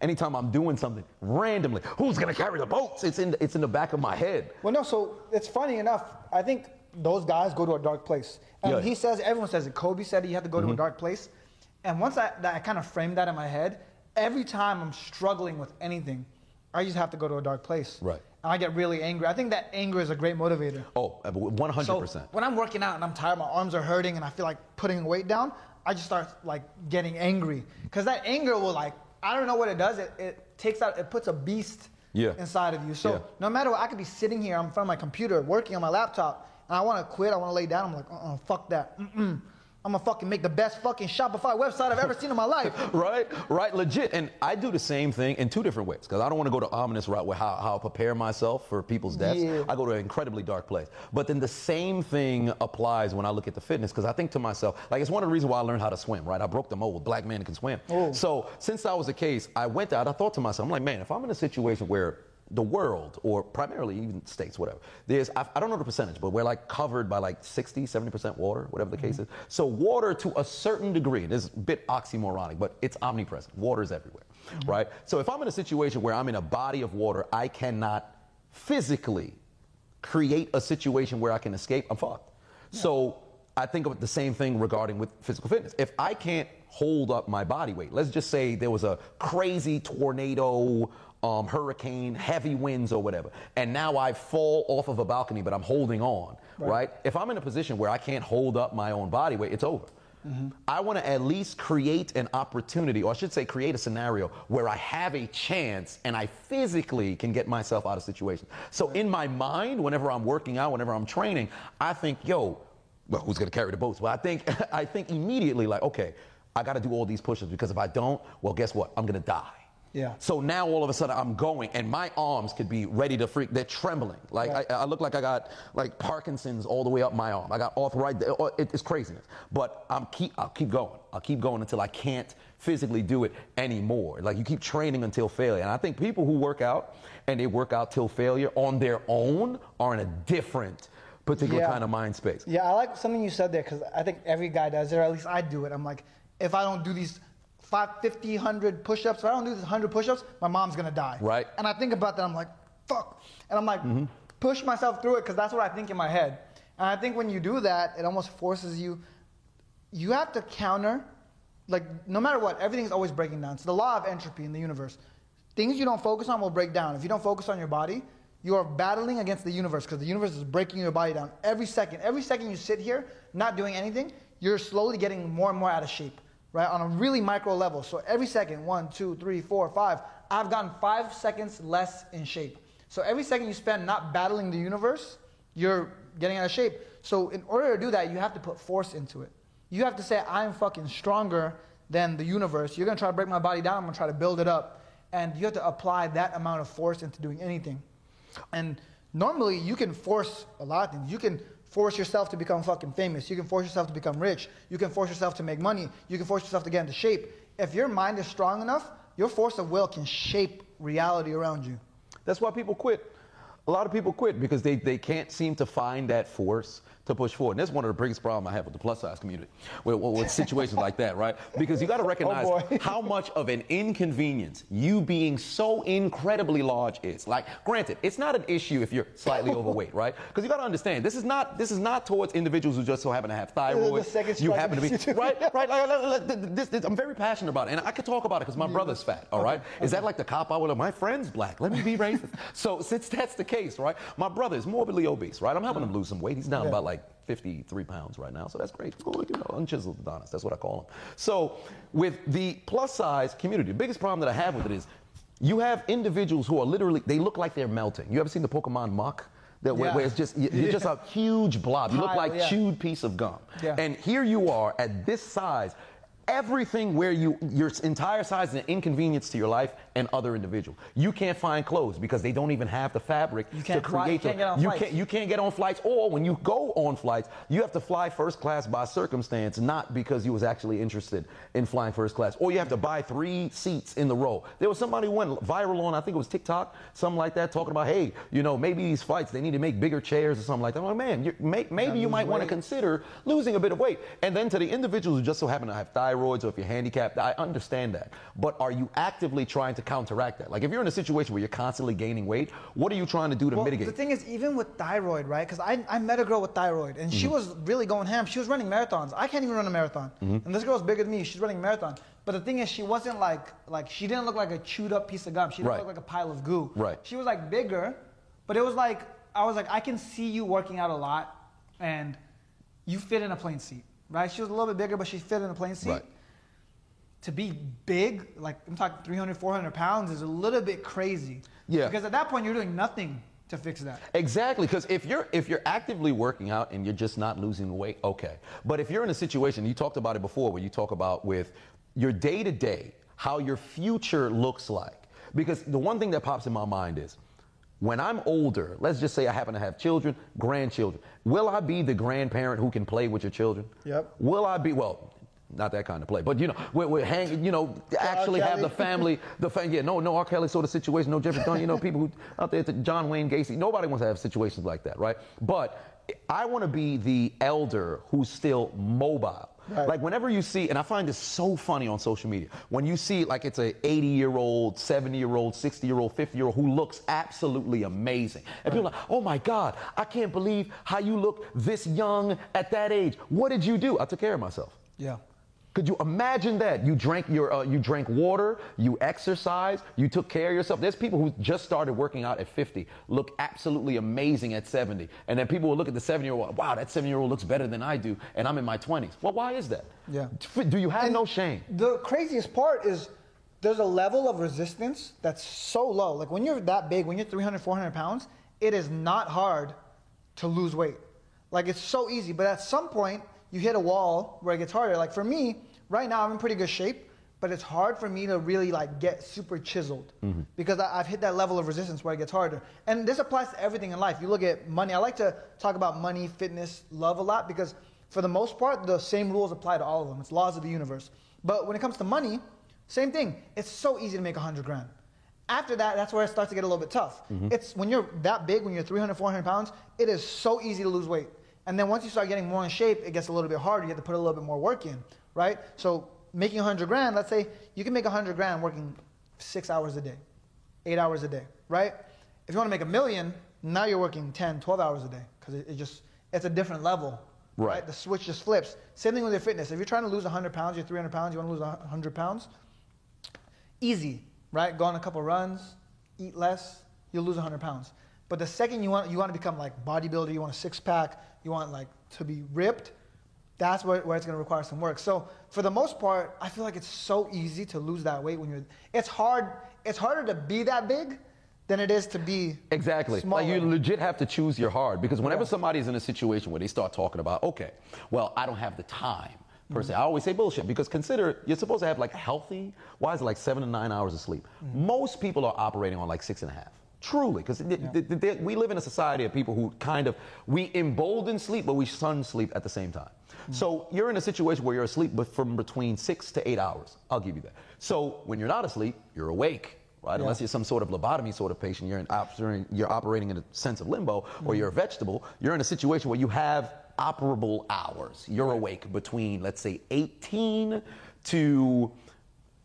Speaker 2: anytime I'm doing something randomly, who's gonna carry the boats? It's in the, it's in the back of my head.
Speaker 1: Well, no. So it's funny enough. I think those guys go to a dark place. And
Speaker 2: Yeah.
Speaker 1: he says, everyone says it. Kobe said he had to go to a mm-hmm. dark place. And once I, that, I kind of framed that in my head, every time I'm struggling with anything, I just have to go to a dark place.
Speaker 2: Right.
Speaker 1: And I get really angry. I think that anger is a great motivator.
Speaker 2: Oh, 100%.
Speaker 1: So when I'm working out and I'm tired, my arms are hurting, and I feel like putting weight down, I just start like getting angry because that anger will like I don't know what it does. It, it takes out it puts a beast
Speaker 2: Yeah.
Speaker 1: inside of you. So
Speaker 2: Yeah.
Speaker 1: no matter what, I could be sitting here I'm in front of my computer working on my laptop, and I want to quit. I want to lay down. I'm like, uh, uh fuck that. Mm-mm. I'm gonna fucking make the best fucking Shopify website I've ever seen in my life.
Speaker 2: right, right, legit. And I do the same thing in two different ways because I don't want to go the ominous route with how, how I prepare myself for people's deaths.
Speaker 1: Yeah.
Speaker 2: I go to an incredibly dark place. But then the same thing applies when I look at the fitness because I think to myself, like it's one of the reasons why I learned how to swim, right? I broke the mold. Black man can swim.
Speaker 1: Oh.
Speaker 2: So since that was the case, I went out. I thought to myself, I'm like, man, if I'm in a situation where the world, or primarily even states, whatever, there's, I, I don't know the percentage, but we're like covered by like 60, 70% water, whatever the case mm-hmm. is. So water to a certain degree, and it is a bit oxymoronic, but it's omnipresent. Water is everywhere, mm-hmm. right? So if I'm in a situation where I'm in a body of water, I cannot physically create a situation where I can escape, I'm fucked. So I think of the same thing regarding with physical fitness. If I can't hold up my body weight, let's just say there was a crazy tornado, um, hurricane, heavy winds or whatever, and now I fall off of a balcony, but I'm holding on, right? If I'm in a position where I can't hold up my own body weight, it's over. I want to at least create an opportunity, or I should say, create a scenario where I have a chance and I physically can get myself out of situations. So in my mind, whenever I'm working out, whenever I'm training, I think, yo, well, who's going to carry the boats? Well, I think, I think immediately, like, okay, I got to do all these push-ups because if I don't, well, guess what? I'm going to die.
Speaker 1: Yeah.
Speaker 2: So now all of a sudden I'm going and my arms could be ready to freak. They're trembling. Like
Speaker 1: Right.
Speaker 2: I, I look like I got like Parkinson's all the way up my arm. I got arthritis. It- It's craziness. But I'm keep. I'll keep going. I'll keep going until I can't physically do it anymore. Like you keep training until failure. And I think people who work out and they work out till failure on their own are in a different particular
Speaker 1: Yeah.
Speaker 2: kind of mind space.
Speaker 1: Yeah, I like something you said there because I think every guy does it, or at least I do it. I'm like, if I don't do these five, 50, 100 push ups, if I don't do these 100 push ups, my mom's gonna die.
Speaker 2: Right.
Speaker 1: And I think about that, I'm like, fuck. And I'm like, mm-hmm. push myself through it because that's what I think in my head. And I think when you do that, it almost forces you, you have to counter, like, no matter what, everything's always breaking down. It's the law of entropy in the universe. Things you don't focus on will break down. If you don't focus on your body, you are battling against the universe because the universe is breaking your body down every second. Every second you sit here not doing anything, you're slowly getting more and more out of shape, right? On a really micro level. So every second, one, two, three, four, five, I've gotten five seconds less in shape. So every second you spend not battling the universe, you're getting out of shape. So in order to do that, you have to put force into it. You have to say, I'm fucking stronger than the universe. You're gonna try to break my body down, I'm gonna try to build it up. And you have to apply that amount of force into doing anything. And normally you can force a lot of things. You can force yourself to become fucking famous. You can force yourself to become rich. You can force yourself to make money. You can force yourself to get into shape. If your mind is strong enough, your force of will can shape reality around you.
Speaker 2: That's why people quit. A lot of people quit because they, they can't seem to find that force to push forward. And that's one of the biggest problems I have with the plus size community, with, with, situations like that, right? Because you got to recognize
Speaker 1: boy.
Speaker 2: how much of an inconvenience you being so incredibly large is. Like, granted, it's not an issue if you're slightly overweight, right? Because you got to understand, this is not this is not towards individuals who just so happen to have thyroid. you happen to be right, right. Like, like, this, this, I'm very passionate about it, and I could talk about it because my brother's fat. All right, is that like the cop out my friend's black? Let me be racist. so since that's the case, right, my brother is morbidly obese, right? I'm helping him lose some weight. He's down
Speaker 1: Yeah.
Speaker 2: about like 53 pounds right now, so that's great. Cool, you know, unchiseled Adonis. That's what I call him. So with the plus size community, the biggest problem that I have with it is you have individuals who are literally they look like they're melting. You ever seen the Pokemon Muk? That where,
Speaker 1: Yeah.
Speaker 2: where it's just you- you're just a huge blob. You look like
Speaker 1: yeah.
Speaker 2: chewed piece of gum.
Speaker 1: Yeah.
Speaker 2: And here you are at this size. Everything where you your entire size is an inconvenience to your life and other individuals. You can't find clothes because they don't even have the fabric
Speaker 1: You can't
Speaker 2: to create
Speaker 1: you can't
Speaker 2: them.
Speaker 1: get on
Speaker 2: you
Speaker 1: flights.
Speaker 2: can't you can't get on flights or when you go on flights, you have to fly first class by circumstance, not because you was actually interested in flying first class. Or you have to buy three seats in the row. There was somebody who went viral on, I think it was TikTok, something like that, talking about, hey, you know, maybe these flights they need to make bigger chairs or something like that. I'm like, man, may, maybe you might want to consider losing a bit of weight. And then to the individuals who just so happen to have thyroid thyroids or if you're handicapped, I understand that. But are you actively trying to counteract that? Like if you're in a situation where you're constantly gaining weight, what are you trying to do to
Speaker 1: Well,
Speaker 2: mitigate?
Speaker 1: the thing is, even with thyroid, right? Because I, I met a girl with thyroid, and
Speaker 2: Mm-hmm.
Speaker 1: she was really going ham. She was running marathons. I can't even run a marathon,
Speaker 2: Mm-hmm.
Speaker 1: and this girl's bigger than me. She's running a marathon. But the thing is, she wasn't like like she didn't look like a chewed up piece of gum. She didn't
Speaker 2: Right.
Speaker 1: look like a pile of goo.
Speaker 2: Right.
Speaker 1: She was like bigger, but it was like I was like I can see you working out a lot, and you fit in a plane seat, right? She was a little bit bigger, but she fit in a plane seat
Speaker 2: Right.
Speaker 1: To be big, like I'm talking 300, 400 pounds, is a little bit crazy.
Speaker 2: Yeah.
Speaker 1: Because at that point, you're doing nothing to fix that.
Speaker 2: Exactly, because if you're if you're actively working out and you're just not losing weight, okay. But if you're in a situation, you talked about it before, where you talk about with your day to day, how your future looks like. Because the one thing that pops in my mind is, when I'm older, let's just say I happen to have children, grandchildren, will I be the grandparent who can play with your children?
Speaker 1: Yep.
Speaker 2: Will I be well? Not that kind of play, but you know, we're, we're hanging, you know, actually have the family, the family, yeah, no, no R. Kelly sort of situation, no Jeffrey Dahmer, you know, people who out there, John Wayne Gacy, nobody wants to have situations like that, right? But I want to be the elder who's still mobile.
Speaker 1: Right.
Speaker 2: Like whenever you see, and I find this so funny on social media, when you see like it's a 80 year old, 70 year old, 60 year old, 50 year old who looks absolutely amazing. And people are like, oh my God, I can't believe how you look this young at that age. What did you do? I took care of myself.
Speaker 1: Yeah.
Speaker 2: Could you imagine that? You drank your, uh, you drank water, you exercised, you took care of yourself. There's people who just started working out at 50, look absolutely amazing at 70, and then people will look at the seven-year-old, wow, that seven-year-old looks better than I do, and I'm in my 20s. Well, why is that?
Speaker 1: Yeah.
Speaker 2: Do you have
Speaker 1: And
Speaker 2: no shame?
Speaker 1: The craziest part is there's a level of resistance that's so low. Like when you're that big, when you're 300, 400 pounds, it is not hard to lose weight. Like it's so easy. But at some point, you hit a wall where it gets harder. Like for me, right now, I'm in pretty good shape, but it's hard for me to really like get super chiseled mm-hmm. because I, I've hit that level of resistance where it gets harder. And this applies to everything in life. You look at money. I like to talk about money, fitness, love a lot because for the most part, the same rules apply to all of them. It's laws of the universe. But when it comes to money, same thing. It's so easy to make 100 grand. After that, that's where it starts to get a little bit tough. Mm-hmm. It's when you're that big, when you're 300, 400 pounds, it is so easy to lose weight. And then once you start getting more in shape, it gets a little bit harder. You have to put a little bit more work in, right? So making 100 grand, let's say you can make 100 grand working six hours a day, eight hours a day, right? If you want to make a million, now you're working 10, 12 hours a day because it, it just, it's a different level.
Speaker 2: Right.
Speaker 1: The switch just flips. Same thing with your fitness. If you're trying to lose 100 pounds, you're 300 pounds, you want to lose 100 pounds, easy, right? Go on a couple runs, eat less, you'll lose 100 pounds. But the second you want, you want to become like bodybuilder, you want a six pack, you want like to be ripped, that's where, where it's going to require some work. So for the most part, I feel like it's so easy to lose that weight when you're. It's hard. It's harder to be that big than it is to be
Speaker 2: Exactly.
Speaker 1: Smaller.
Speaker 2: Like you legit have to choose your hard because whenever
Speaker 1: Yeah.
Speaker 2: somebody's in a situation where they start talking about, okay, well, I don't have the time per se. Mm-hmm. I always say bullshit because consider you're supposed to have like healthy, why is it like seven to nine hours of sleep? Mm-hmm. Most people are operating on like six and a half. Truly, because we live in a society of people who kind of we embolden sleep, but we shun sleep at the same time. Hmm. So you're in a situation where you're asleep, but from between six to eight hours. I'll give you that. So when you're not asleep, you're awake right?
Speaker 1: Yeah.
Speaker 2: Unless you're some sort of lobotomy sort of patient, you're, in operating, you're operating in a sense of limbo, or hmm. you're a vegetable, you're in a situation where you have operable hours. You're awake between, let's say, 18 to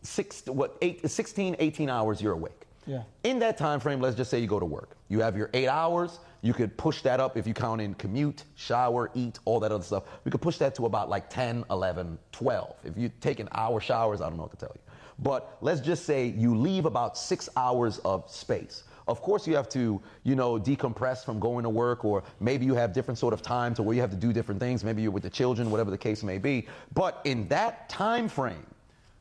Speaker 2: six, what, eight, 16, 18 hours you're awake.
Speaker 1: Yeah.
Speaker 2: In that time frame, let's just say you go to work. You have your eight hours. You could push that up if you count in commute, shower, eat, all that other stuff. We could push that to about like 10, 11, 12. If you take an hour showers, I don't know what to tell you. But let's just say you leave about six hours of space. Of course, you have to, you know, decompress from going to work, or maybe you have different sort of time to where you have to do different things. Maybe you're with the children, whatever the case may be. But in that time frame,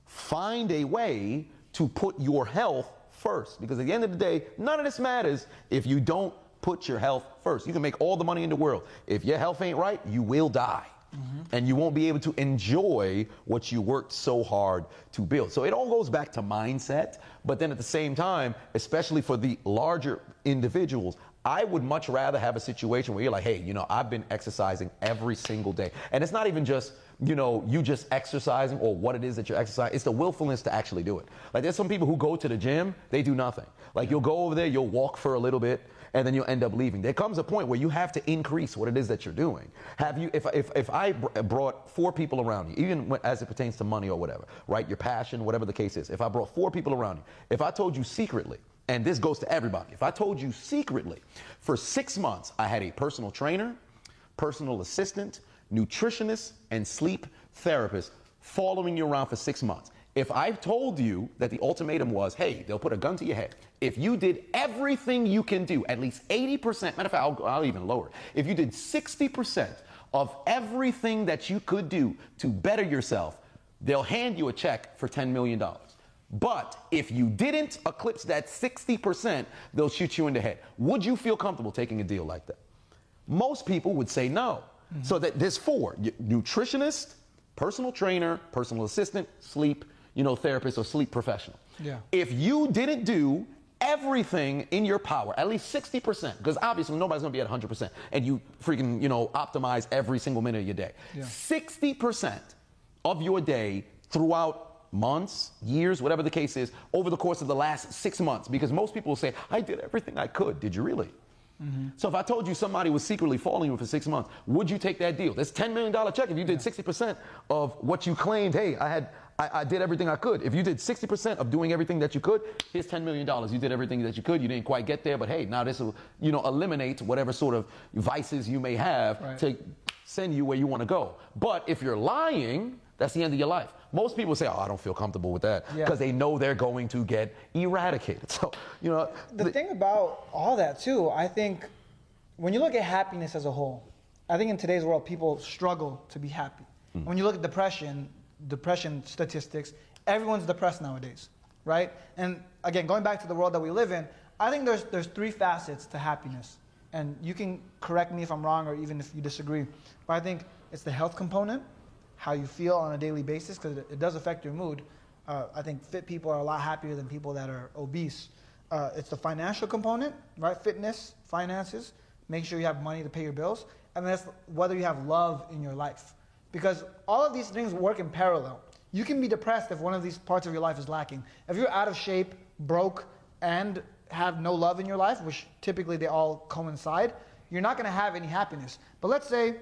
Speaker 2: find a way to put your health first. Because at the end of the day, none of this matters if you don't put your health first. You can make all the money in the world. If your health ain't right, you will die. Mm-hmm. And you won't be able to enjoy what you worked so hard to build. So it all goes back to mindset. But then at the same time, especially for the larger individuals, I would much rather have a situation where you're like, hey, you know, I've been exercising every single day. And it's not even just, you know, you just exercising or what it is that you're exercising. It's the willfulness to actually do it. Like there's some people who go to the gym, they do nothing. Like you'll go over there, you'll walk for a little bit, and then you'll end up leaving. There comes a point where you have to increase what it is that you're doing. Have you, if, if, if I br- brought four people around you, even when, as it pertains to money or whatever, right, your passion, whatever the case is, if I brought four people around you, if I told you secretly, and this goes to everybody, if I told you secretly, for six months, I had a personal trainer, personal assistant, nutritionist, and sleep therapist following you around for six months. If I told you that the ultimatum was, hey, they'll put a gun to your head. If you did everything you can do, at least 80%, matter of fact, I'll, I'll even lower. If you did 60% of everything that you could do to better yourself, they'll hand you a check for $10 million. But if you didn't eclipse that 60%, they'll shoot you in the head. Would you feel comfortable taking a deal like that? Most people would say no. Mm-hmm. So that there's four nutritionist, personal trainer, personal assistant, sleep, you know, therapist or sleep professional.
Speaker 1: Yeah.
Speaker 2: If you didn't do everything in your power, at least 60%, because obviously nobody's gonna be at 100%, and you freaking, you know, optimize every single minute of your day. Yeah. 60% of your day throughout months, years, whatever the case is, over the course of the last six months, because most people will say, I did everything I could. Did you really? Mm-hmm. So if I told you somebody was secretly following you for six months, would you take that deal? That's $10 million check if you did 60% of what you claimed, hey, I had I, I, did everything I could. If you did 60% of doing everything that you could, here's $10 million. You did everything that you could. You didn't quite get there, but hey, now this will, you know, eliminate whatever sort of vices you may have right. to send you where you want to go. But if you're lying, that's the end of your life. Most people say, "Oh, I don't feel comfortable with that," because yeah. they know they're going to get eradicated. So, you know,
Speaker 1: the, the thing about all that too, I think, when you look at happiness as a whole, I think in today's world people struggle to be happy. Mm. When you look at depression, depression statistics, everyone's depressed nowadays, right? And again, going back to the world that we live in, I think there's there's three facets to happiness, and you can correct me if I'm wrong or even if you disagree. But I think it's the health component, how you feel on a daily basis, because it, it, does affect your mood. Uh, I think fit people are a lot happier than people that are obese. Uh, it's the financial component, right? Fitness, finances, make sure you have money to pay your bills, and that's whether you have love in your life. Because all of these things work in parallel. You can be depressed if one of these parts of your life is lacking. If you're out of shape, broke, and have no love in your life, which typically they all coincide, you're not going to have any happiness. But let's say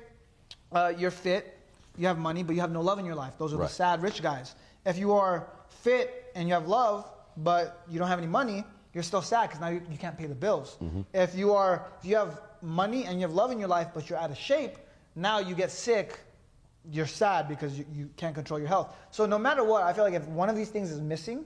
Speaker 1: uh, you're fit, you have money, but you have no love in your life. Those are right. the sad rich guys. If you are fit and you have love, but you don't have any money, you're still sad because now you, you, can't pay the bills. Mm-hmm. If you are, if you have money and you have love in your life, but you're out of shape, now you get sick you're sad because you, you can't control your health. So no matter what, I feel like if one of these things is missing,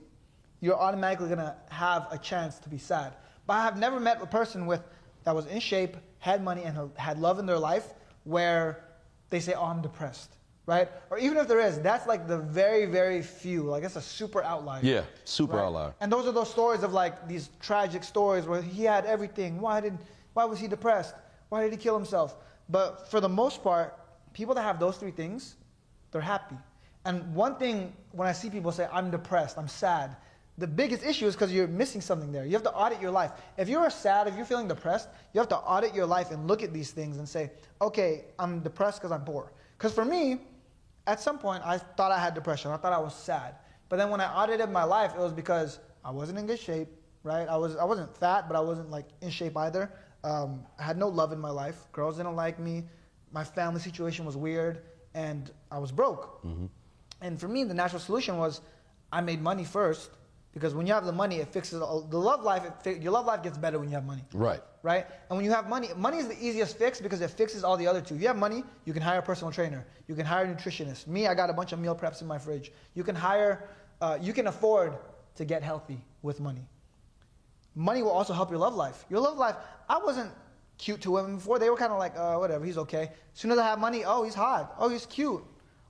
Speaker 1: you're automatically gonna have a chance to be sad. But I have never met a person with that was in shape, had money, and had love in their life where they say, "Oh, I'm depressed." Right? Or even if there is, that's like the very, very few. Like it's a super outlier.
Speaker 2: Yeah, super right? outlier.
Speaker 1: And those are those stories of like these tragic stories where he had everything. Why did? Why was he depressed? Why did he kill himself? But for the most part, people that have those three things, they're happy. And one thing, when I see people say, I'm depressed, I'm sad, the biggest issue is because you're missing something there. You have to audit your life. If you're sad, if you're feeling depressed, you have to audit your life and look at these things and say, okay, I'm depressed because I'm poor. Because for me, at some point, I thought I had depression. I thought I was sad. But then when I audited my life, it was because I wasn't in good shape, right? I, was, I wasn't fat, but I wasn't like in shape either. Um, I had no love in my life. Girls didn't like me my family situation was weird and I was broke. Mm-hmm. And for me, the natural solution was I made money first because when you have the money, it fixes all, the love life. Fi- your love life gets better when you have money.
Speaker 2: Right.
Speaker 1: Right. And when you have money, money is the easiest fix because it fixes all the other two. If you have money, you can hire a personal trainer. You can hire a nutritionist. Me, I got a bunch of meal preps in my fridge. You can hire. Uh, you can afford to get healthy with money. Money will also help your love life. Your love life. I wasn't cute to women before. They were kind of like, uh, whatever, he's okay. As soon as I have money, oh, he's hot. Oh, he's cute.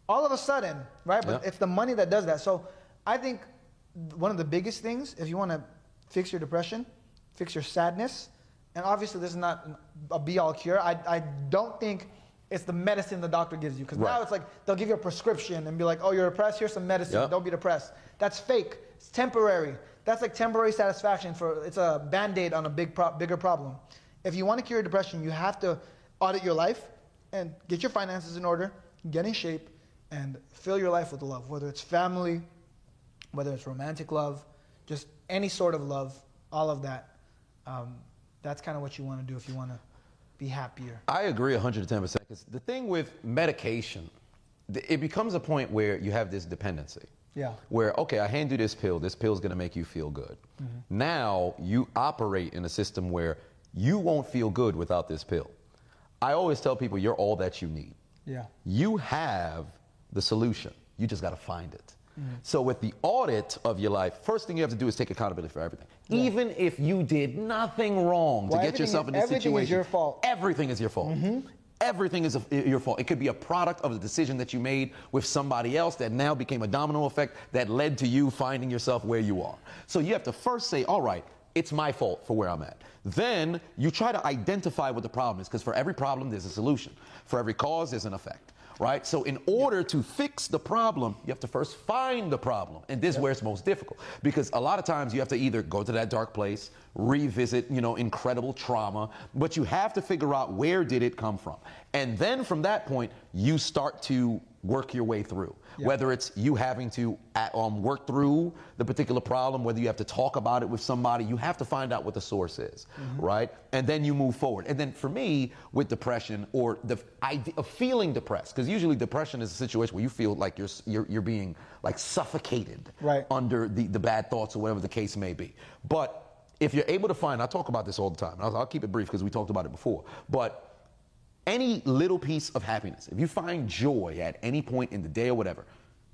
Speaker 1: All of a sudden, right? But yeah. it's the money that does that. So I think one of the biggest things, if you want to fix your depression, fix your sadness, and obviously this is not a be-all cure. I, I don't think it's the medicine the doctor gives you. Because right. now it's like they'll give you a prescription and be like, oh, you're depressed, here's some medicine, yep. don't be depressed. That's fake. It's temporary. That's like temporary satisfaction for, it's a band-aid on a big pro- bigger problem. If you want to cure depression, you have to audit your life and get your finances in order, get in shape, and fill your life with love, whether it's family, whether it's romantic love, just any sort of love, all of that. Um, that's kind of what you want to do if you want to be happier.
Speaker 2: I agree 110%. Because the thing with medication, it becomes a point where you have this dependency.
Speaker 1: Yeah.
Speaker 2: Where, okay, I hand you this pill, this pill's gonna make you feel good. Mm-hmm. Now you operate in a system where you won't feel good without this pill. I always tell people you're all that you need.
Speaker 1: Yeah.
Speaker 2: You have the solution. You just got to find it.
Speaker 1: Mm-hmm.
Speaker 2: So, with the audit of your life, first thing you have to do is take accountability for everything. Even if you did nothing wrong to get
Speaker 1: everything
Speaker 2: yourself in this
Speaker 1: everything is your fault. Mm-hmm.
Speaker 2: Everything is your fault. Everything is a, your fault. It could be a product of the decision that you made with somebody else that now became a domino effect that led to you finding yourself where you are. So you have to first say, all right, it's my fault for where I'm at. Then you try to identify what the problem is, because for every problem, there's a solution. For every cause, there's an effect. Right? So, in order to fix the problem, you have to first find the problem. And this is where it's most difficult. Because a lot of times you have to either go to that dark place, revisit, you know, incredible trauma, but you have to figure out where did it come from. And then from that point, you start to work your way through. Whether it's you having to um, work through the particular problem, whether you have to talk about it with somebody, you have to find out what the source is, right? And then you move forward. And then for me, with depression or the idea of feeling depressed, because usually depression is a situation where you feel like you're, you're, you're being like suffocated
Speaker 1: Right.
Speaker 2: under the, the bad thoughts or whatever the case may be. But if you're able to find, I talk about this all the time. I'll, I'll keep it brief because we talked about it before. But any little piece of happiness, if you find joy at any point in the day or whatever,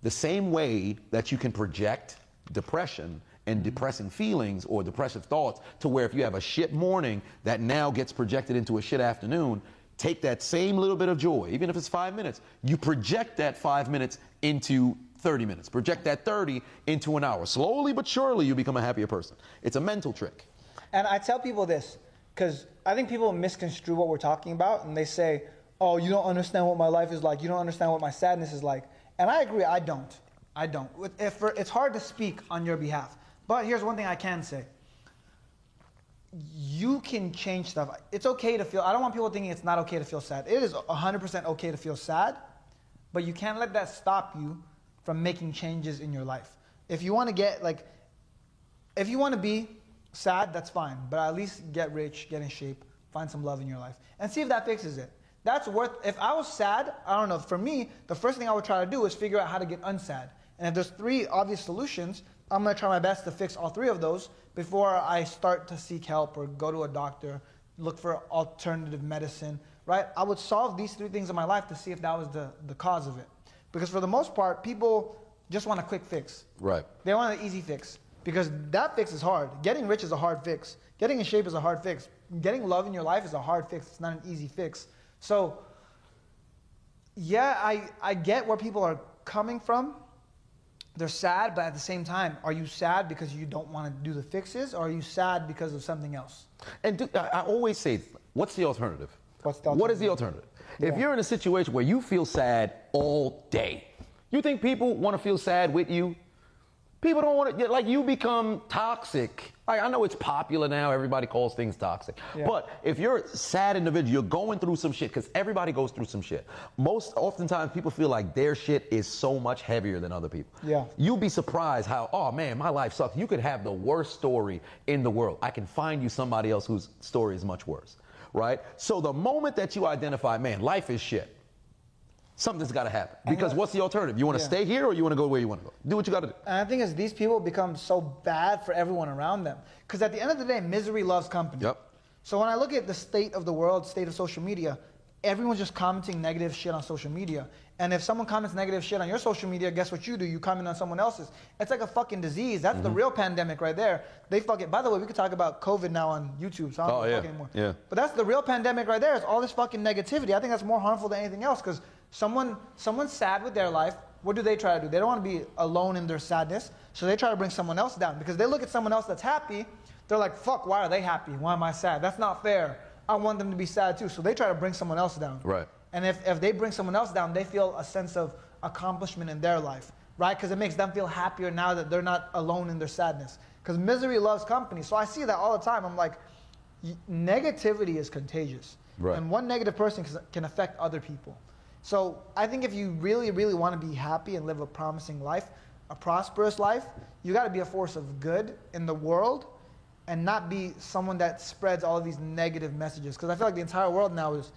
Speaker 2: the same way that you can project depression and mm-hmm. depressing feelings or depressive thoughts to where if you have a shit morning that now gets projected into a shit afternoon, take that same little bit of joy, even if it's five minutes, you project that five minutes into 30 minutes, project that 30 into an hour. Slowly but surely, you become a happier person. It's a mental trick.
Speaker 1: And I tell people this because I think people misconstrue what we're talking about and they say, oh, you don't understand what my life is like. You don't understand what my sadness is like. And I agree, I don't. I don't. If, it's hard to speak on your behalf. But here's one thing I can say you can change stuff. It's okay to feel, I don't want people thinking it's not okay to feel sad. It is 100% okay to feel sad, but you can't let that stop you from making changes in your life. If you want to get, like, if you want to be sad, that's fine, but at least get rich, get in shape, find some love in your life, and see if that fixes it. That's worth. If I was sad, I don't know. For me, the first thing I would try to do is figure out how to get unsad. And if there's three obvious solutions, I'm gonna try my best to fix all three of those before I start to seek help or go to a doctor, look for alternative medicine. Right? I would solve these three things in my life to see if that was the the cause of it. Because for the most part, people just want a quick fix.
Speaker 2: Right.
Speaker 1: They want an easy fix because that fix is hard. Getting rich is a hard fix. Getting in shape is a hard fix. Getting love in your life is a hard fix. It's not an easy fix. So, yeah, I, I get where people are coming from. They're sad, but at the same time, are you sad because you don't want to do the fixes, or are you sad because of something else?
Speaker 2: And do, I, I always say, what's the alternative?
Speaker 1: What's the
Speaker 2: What is the alternative? If you're in a situation where you feel sad all day, you think people want to feel sad with you? People don't want to, like, you become toxic. Like, I know it's popular now, everybody calls things toxic.
Speaker 1: Yeah.
Speaker 2: But if you're a sad individual, you're going through some shit, because everybody goes through some shit. Most oftentimes, people feel like their shit is so much heavier than other people.
Speaker 1: Yeah.
Speaker 2: You'll be surprised how, oh man, my life sucks. You could have the worst story in the world. I can find you somebody else whose story is much worse, right? So the moment that you identify, man, life is shit, something's got to happen. Because what's the alternative? You want to
Speaker 1: Yeah.
Speaker 2: stay here or you want to go where you want to go? Do what you got to do.
Speaker 1: And I think as these people become so bad for everyone around them. Because at the end of the day, misery loves company.
Speaker 2: Yep.
Speaker 1: So when I look at the state of the world, state of social media, everyone's just commenting negative shit on social media. And if someone comments negative shit on your social media, guess what you do? You comment on someone else's. It's like a fucking disease. That's
Speaker 2: Mm-hmm.
Speaker 1: the real pandemic right there. They fucking. By the way, we could talk about COVID now on YouTube. So I don't
Speaker 2: Oh, yeah.
Speaker 1: fuck anymore.
Speaker 2: Yeah.
Speaker 1: But that's the real pandemic right there. It's all this fucking negativity. I think that's more harmful than anything else because someone someone's sad with their life. What do they try to do? They don't want to be alone in their sadness, so they try to bring someone else down because they look at someone else that's happy. They're like, "Fuck, why are they happy? Why am I sad? That's not fair. I want them to be sad too." So they try to bring someone else down.
Speaker 2: Right.
Speaker 1: And if, if they bring someone else down, they feel a sense of accomplishment in their life, right? Because it makes them feel happier now that they're not alone in their sadness. Because misery loves company. So I see that all the time. I'm like, negativity is contagious.
Speaker 2: Right.
Speaker 1: And one negative person can- can affect other people. So I think if you really, really want to be happy and live a promising life, a prosperous life, you got to be a force of good in the world and not be someone that spreads all of these negative messages. Because I feel like the entire world now is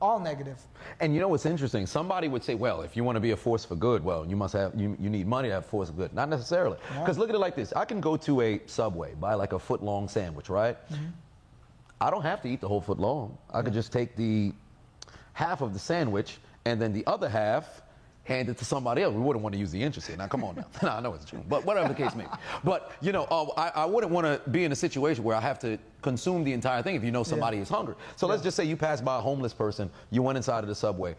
Speaker 1: all negative.
Speaker 2: And you know what's interesting? Somebody would say, well, if you want to be a force for good, well, you must have, you, you need money to have a force for good. Not necessarily. Because look at it like this. I can go to a Subway, buy like a foot long sandwich, right? Mm-hmm. I don't have to eat the whole foot long. I could just take the half of the sandwich and then the other half hand it to somebody else. We wouldn't want to use the inches here. Now, come on now. no, I know it's true. But whatever the case may be. But, you know, uh, I, I wouldn't want to be in a situation where I have to consume the entire thing if you know somebody is hungry. So let's just say you pass by a homeless person, you went inside of the subway.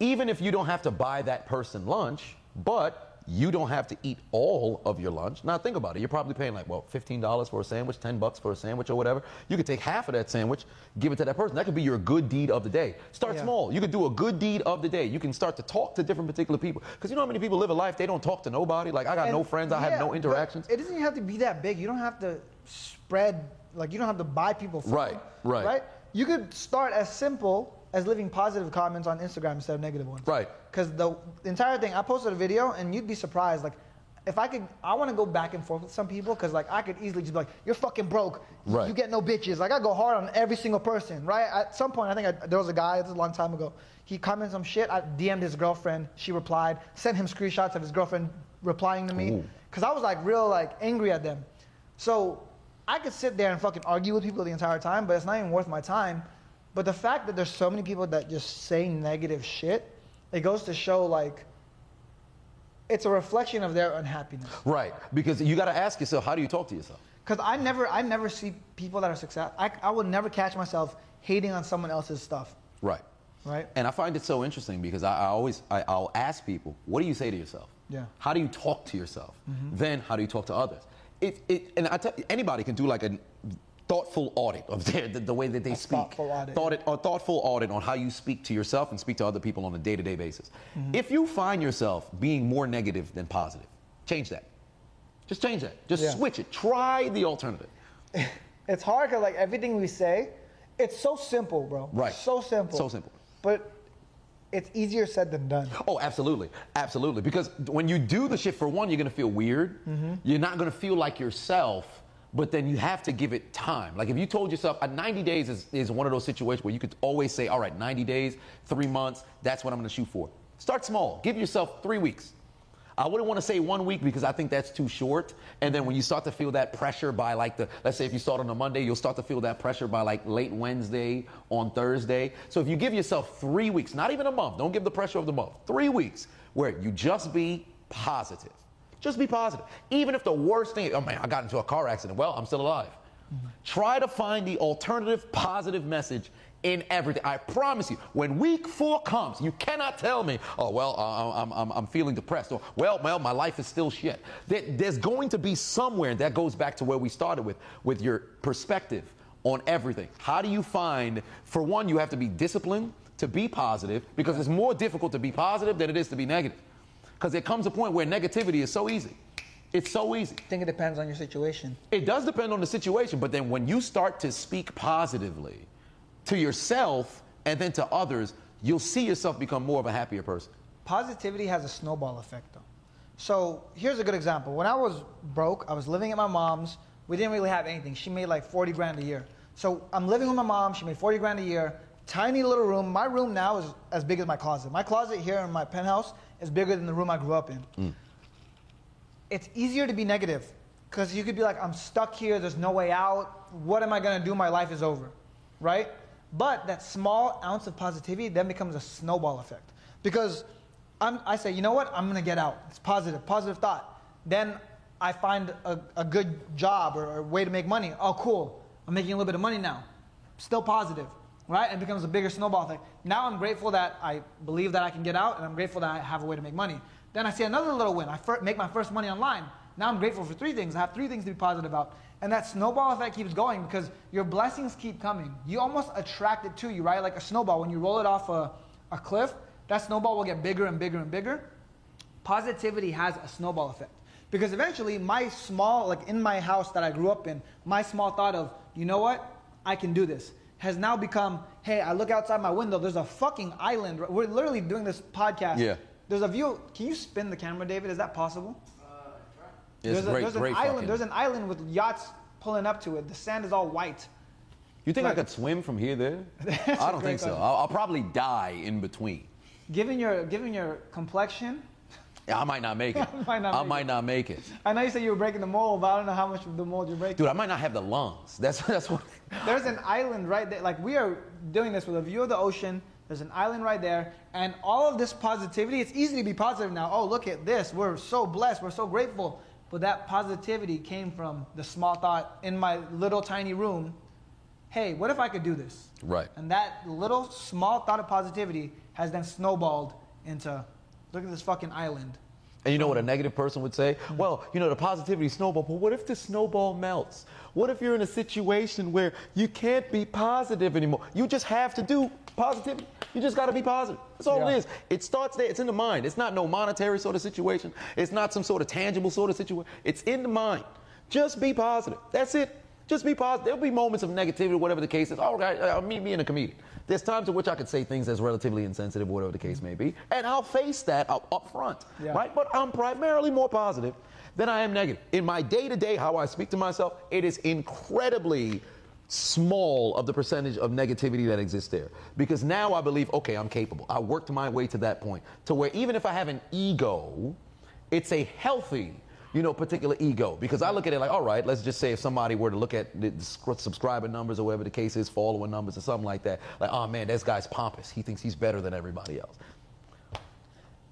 Speaker 2: Even if you don't have to buy that person lunch, but you don't have to eat all of your lunch. Now think about it. You're probably paying like, well, $15 for a sandwich, 10 bucks for a sandwich or whatever. You could take half of that sandwich, give it to that person. That could be your good deed of the day. Start
Speaker 1: Yeah.
Speaker 2: small. You could do a good deed of the day. You can start to talk to different particular people. Because you know how many people live a life, they don't talk to nobody. Like, I got no
Speaker 1: And-
Speaker 2: friends, I
Speaker 1: yeah,
Speaker 2: have no interactions.
Speaker 1: It doesn't even have to be that big. You don't have to spread like you don't have to buy people. From,
Speaker 2: Right, right.
Speaker 1: Right. You could start as simple as living positive comments on Instagram instead of negative ones.
Speaker 2: Right.
Speaker 1: Because the entire thing, I posted a video and you'd be surprised. Like, if I could, I want to go back and forth with some people because like I could easily just be like, "You're fucking broke.
Speaker 2: Right.
Speaker 1: You get no bitches." Like I go hard on every single person. Right. At some point, I think I, there was a guy. This is a long time ago. He commented some shit. I DM'd his girlfriend. She replied. Sent him screenshots of his girlfriend replying to me because I was like real like angry at them. So I could sit there and fucking argue with people the entire time, but it's not even worth my time. But the fact that there's so many people that just say negative shit, it goes to show like it's a reflection of their unhappiness.
Speaker 2: Right. Because you got to ask yourself, how do you talk to yourself?
Speaker 1: Because I never, I never see people that are success. I, I would never catch myself hating on someone else's stuff,
Speaker 2: Right.
Speaker 1: right?
Speaker 2: And I find it so interesting because I, I always I, I'll ask people, what do you say to yourself?
Speaker 1: Yeah.
Speaker 2: How do you talk to yourself? Mm-hmm. Then how do you talk to others? It, it, and I tell anybody can do like a thoughtful audit of their, the, the way that they
Speaker 1: A
Speaker 2: speak.
Speaker 1: thoughtful audit.
Speaker 2: Thought it, a thoughtful audit on how you speak to yourself and speak to other people on a day-to-day basis. Mm-hmm. If you find yourself being more negative than positive, change that. Just change that. Just
Speaker 1: Yeah.
Speaker 2: switch it. Try the alternative.
Speaker 1: It's hard because like everything we say, it's so simple, bro.
Speaker 2: Right.
Speaker 1: So simple.
Speaker 2: So simple.
Speaker 1: But it's easier said than done.
Speaker 2: Oh, absolutely, absolutely. Because when you do the shit, for one, you're gonna feel weird. Mm-hmm. You're not gonna feel like yourself. But then you have to give it time. Like if you told yourself, uh, 90 days is, is one of those situations where you could always say, all right, 90 days, three months, that's what I'm gonna shoot for. Start small. Give yourself three weeks. I wouldn't want to say one week because I think that's too short. And then when you start to feel that pressure by like the, let's say if you start on a Monday, you'll start to feel that pressure by like late Wednesday on Thursday. So if you give yourself three weeks, not even a month, don't give the pressure of the month, three weeks where you just be positive. Just be positive. Even if the worst thing, oh man, I got into a car accident. Well, I'm still alive. Try to find the alternative positive message in everything. I promise you, when week four comes, you cannot tell me, oh, well, uh, I'm, I'm, I'm feeling depressed, or, well, well, my life is still shit. There, there's going to be somewhere, and that goes back to where we started with, with your perspective on everything. How do you find, for one, you have to be disciplined to be positive, because it's more difficult to be positive than it is to be negative. Because there comes a point where negativity is so easy. It's so easy.
Speaker 1: I think it depends on your situation.
Speaker 2: It does depend on the situation, but then when you start to speak positively to yourself and then to others, you'll see yourself become more of a happier person.
Speaker 1: Positivity has a snowball effect, though. So here's a good example. When I was broke, I was living at my mom's. We didn't really have anything. She made like 40 grand a year. So I'm living with my mom. She made 40 grand a year. Tiny little room. My room now is as big as my closet. My closet here in my penthouse is bigger than the room I grew up in. Mm. It's easier to be negative because you could be like, I'm stuck here. There's no way out. What am I going to do? My life is over. Right? But that small ounce of positivity then becomes a snowball effect. Because I'm, I say, you know what? I'm going to get out. It's positive, positive thought. Then I find a, a good job or a way to make money. Oh, cool. I'm making a little bit of money now. Still positive, right? It becomes a bigger snowball thing. Now I'm grateful that I believe that I can get out, and I'm grateful that I have a way to make money. Then I see another little win. I fir- make my first money online. Now I'm grateful for three things. I have three things to be positive about. And that snowball effect keeps going because your blessings keep coming. You almost attract it to you, right? Like a snowball. When you roll it off a, a cliff, that snowball will get bigger and bigger and bigger positivity has a snowball effect because eventually my small like in my house that i grew up in my small thought of you know what i can do this has now become hey i look outside my window there's a fucking island we're literally doing this podcast
Speaker 2: Yeah.
Speaker 1: there's a view can you spin the camera david is that possible uh,
Speaker 2: It's
Speaker 1: there's, a,
Speaker 2: great,
Speaker 1: there's
Speaker 2: great
Speaker 1: an island
Speaker 2: fucking-
Speaker 1: there's an island with yachts pulling up to it. The sand is all white.
Speaker 2: You think
Speaker 1: Like-
Speaker 2: I could swim from here there? I don't
Speaker 1: great
Speaker 2: think so. I'll, I'll probably die in between.
Speaker 1: Given your given your complexion,
Speaker 2: Yeah, I might not make it.
Speaker 1: Might not
Speaker 2: I
Speaker 1: make
Speaker 2: might
Speaker 1: it.
Speaker 2: not make it.
Speaker 1: I know you said you were breaking the mold, but I don't know how much of the mold you're breaking.
Speaker 2: Dude, I might not have the lungs. That's that's what.
Speaker 1: There's an island right there. Like we are doing this with a view of the ocean. There's an island right there, and all of this positivity. It's easy to be positive now. Oh, look at this. We're so blessed. We're so grateful. But that positivity came from the small thought in my little tiny room. Hey, what if I could do this?
Speaker 2: Right.
Speaker 1: And that little small thought of positivity has then snowballed into, look at this fucking island.
Speaker 2: And you know what a mm. negative person would say? Mm. Well, you know, the positivity snowball, but what if the snowball melts? What if you're in a situation where you can't be positive anymore? You just have to do positivity. You just got to be positive. That's all
Speaker 1: Yeah.
Speaker 2: it is. It starts there. It's in the mind. It's not no monetary sort of situation. It's not some sort of tangible sort of situation. It's in the mind. Just be positive. That's it. Just be positive. There'll be moments of negativity, whatever the case is. All right, uh, meet me in a comedian. There's times in which I could say things that's relatively insensitive, whatever the case may be, and I'll face that up, up front,
Speaker 1: Yeah.
Speaker 2: right? But I'm primarily more positive than I am negative. In my day to day, how I speak to myself, it is incredibly small of the percentage of negativity that exists there. Because now I believe, okay, I'm capable. I worked my way to that point to where even if I have an ego, it's a healthy, you know, particular ego. Because I look at it like, all right, let's just say if somebody were to look at the subscriber numbers or whatever the case is, follower numbers or something like that, like, oh man, this guy's pompous. He thinks he's better than everybody else.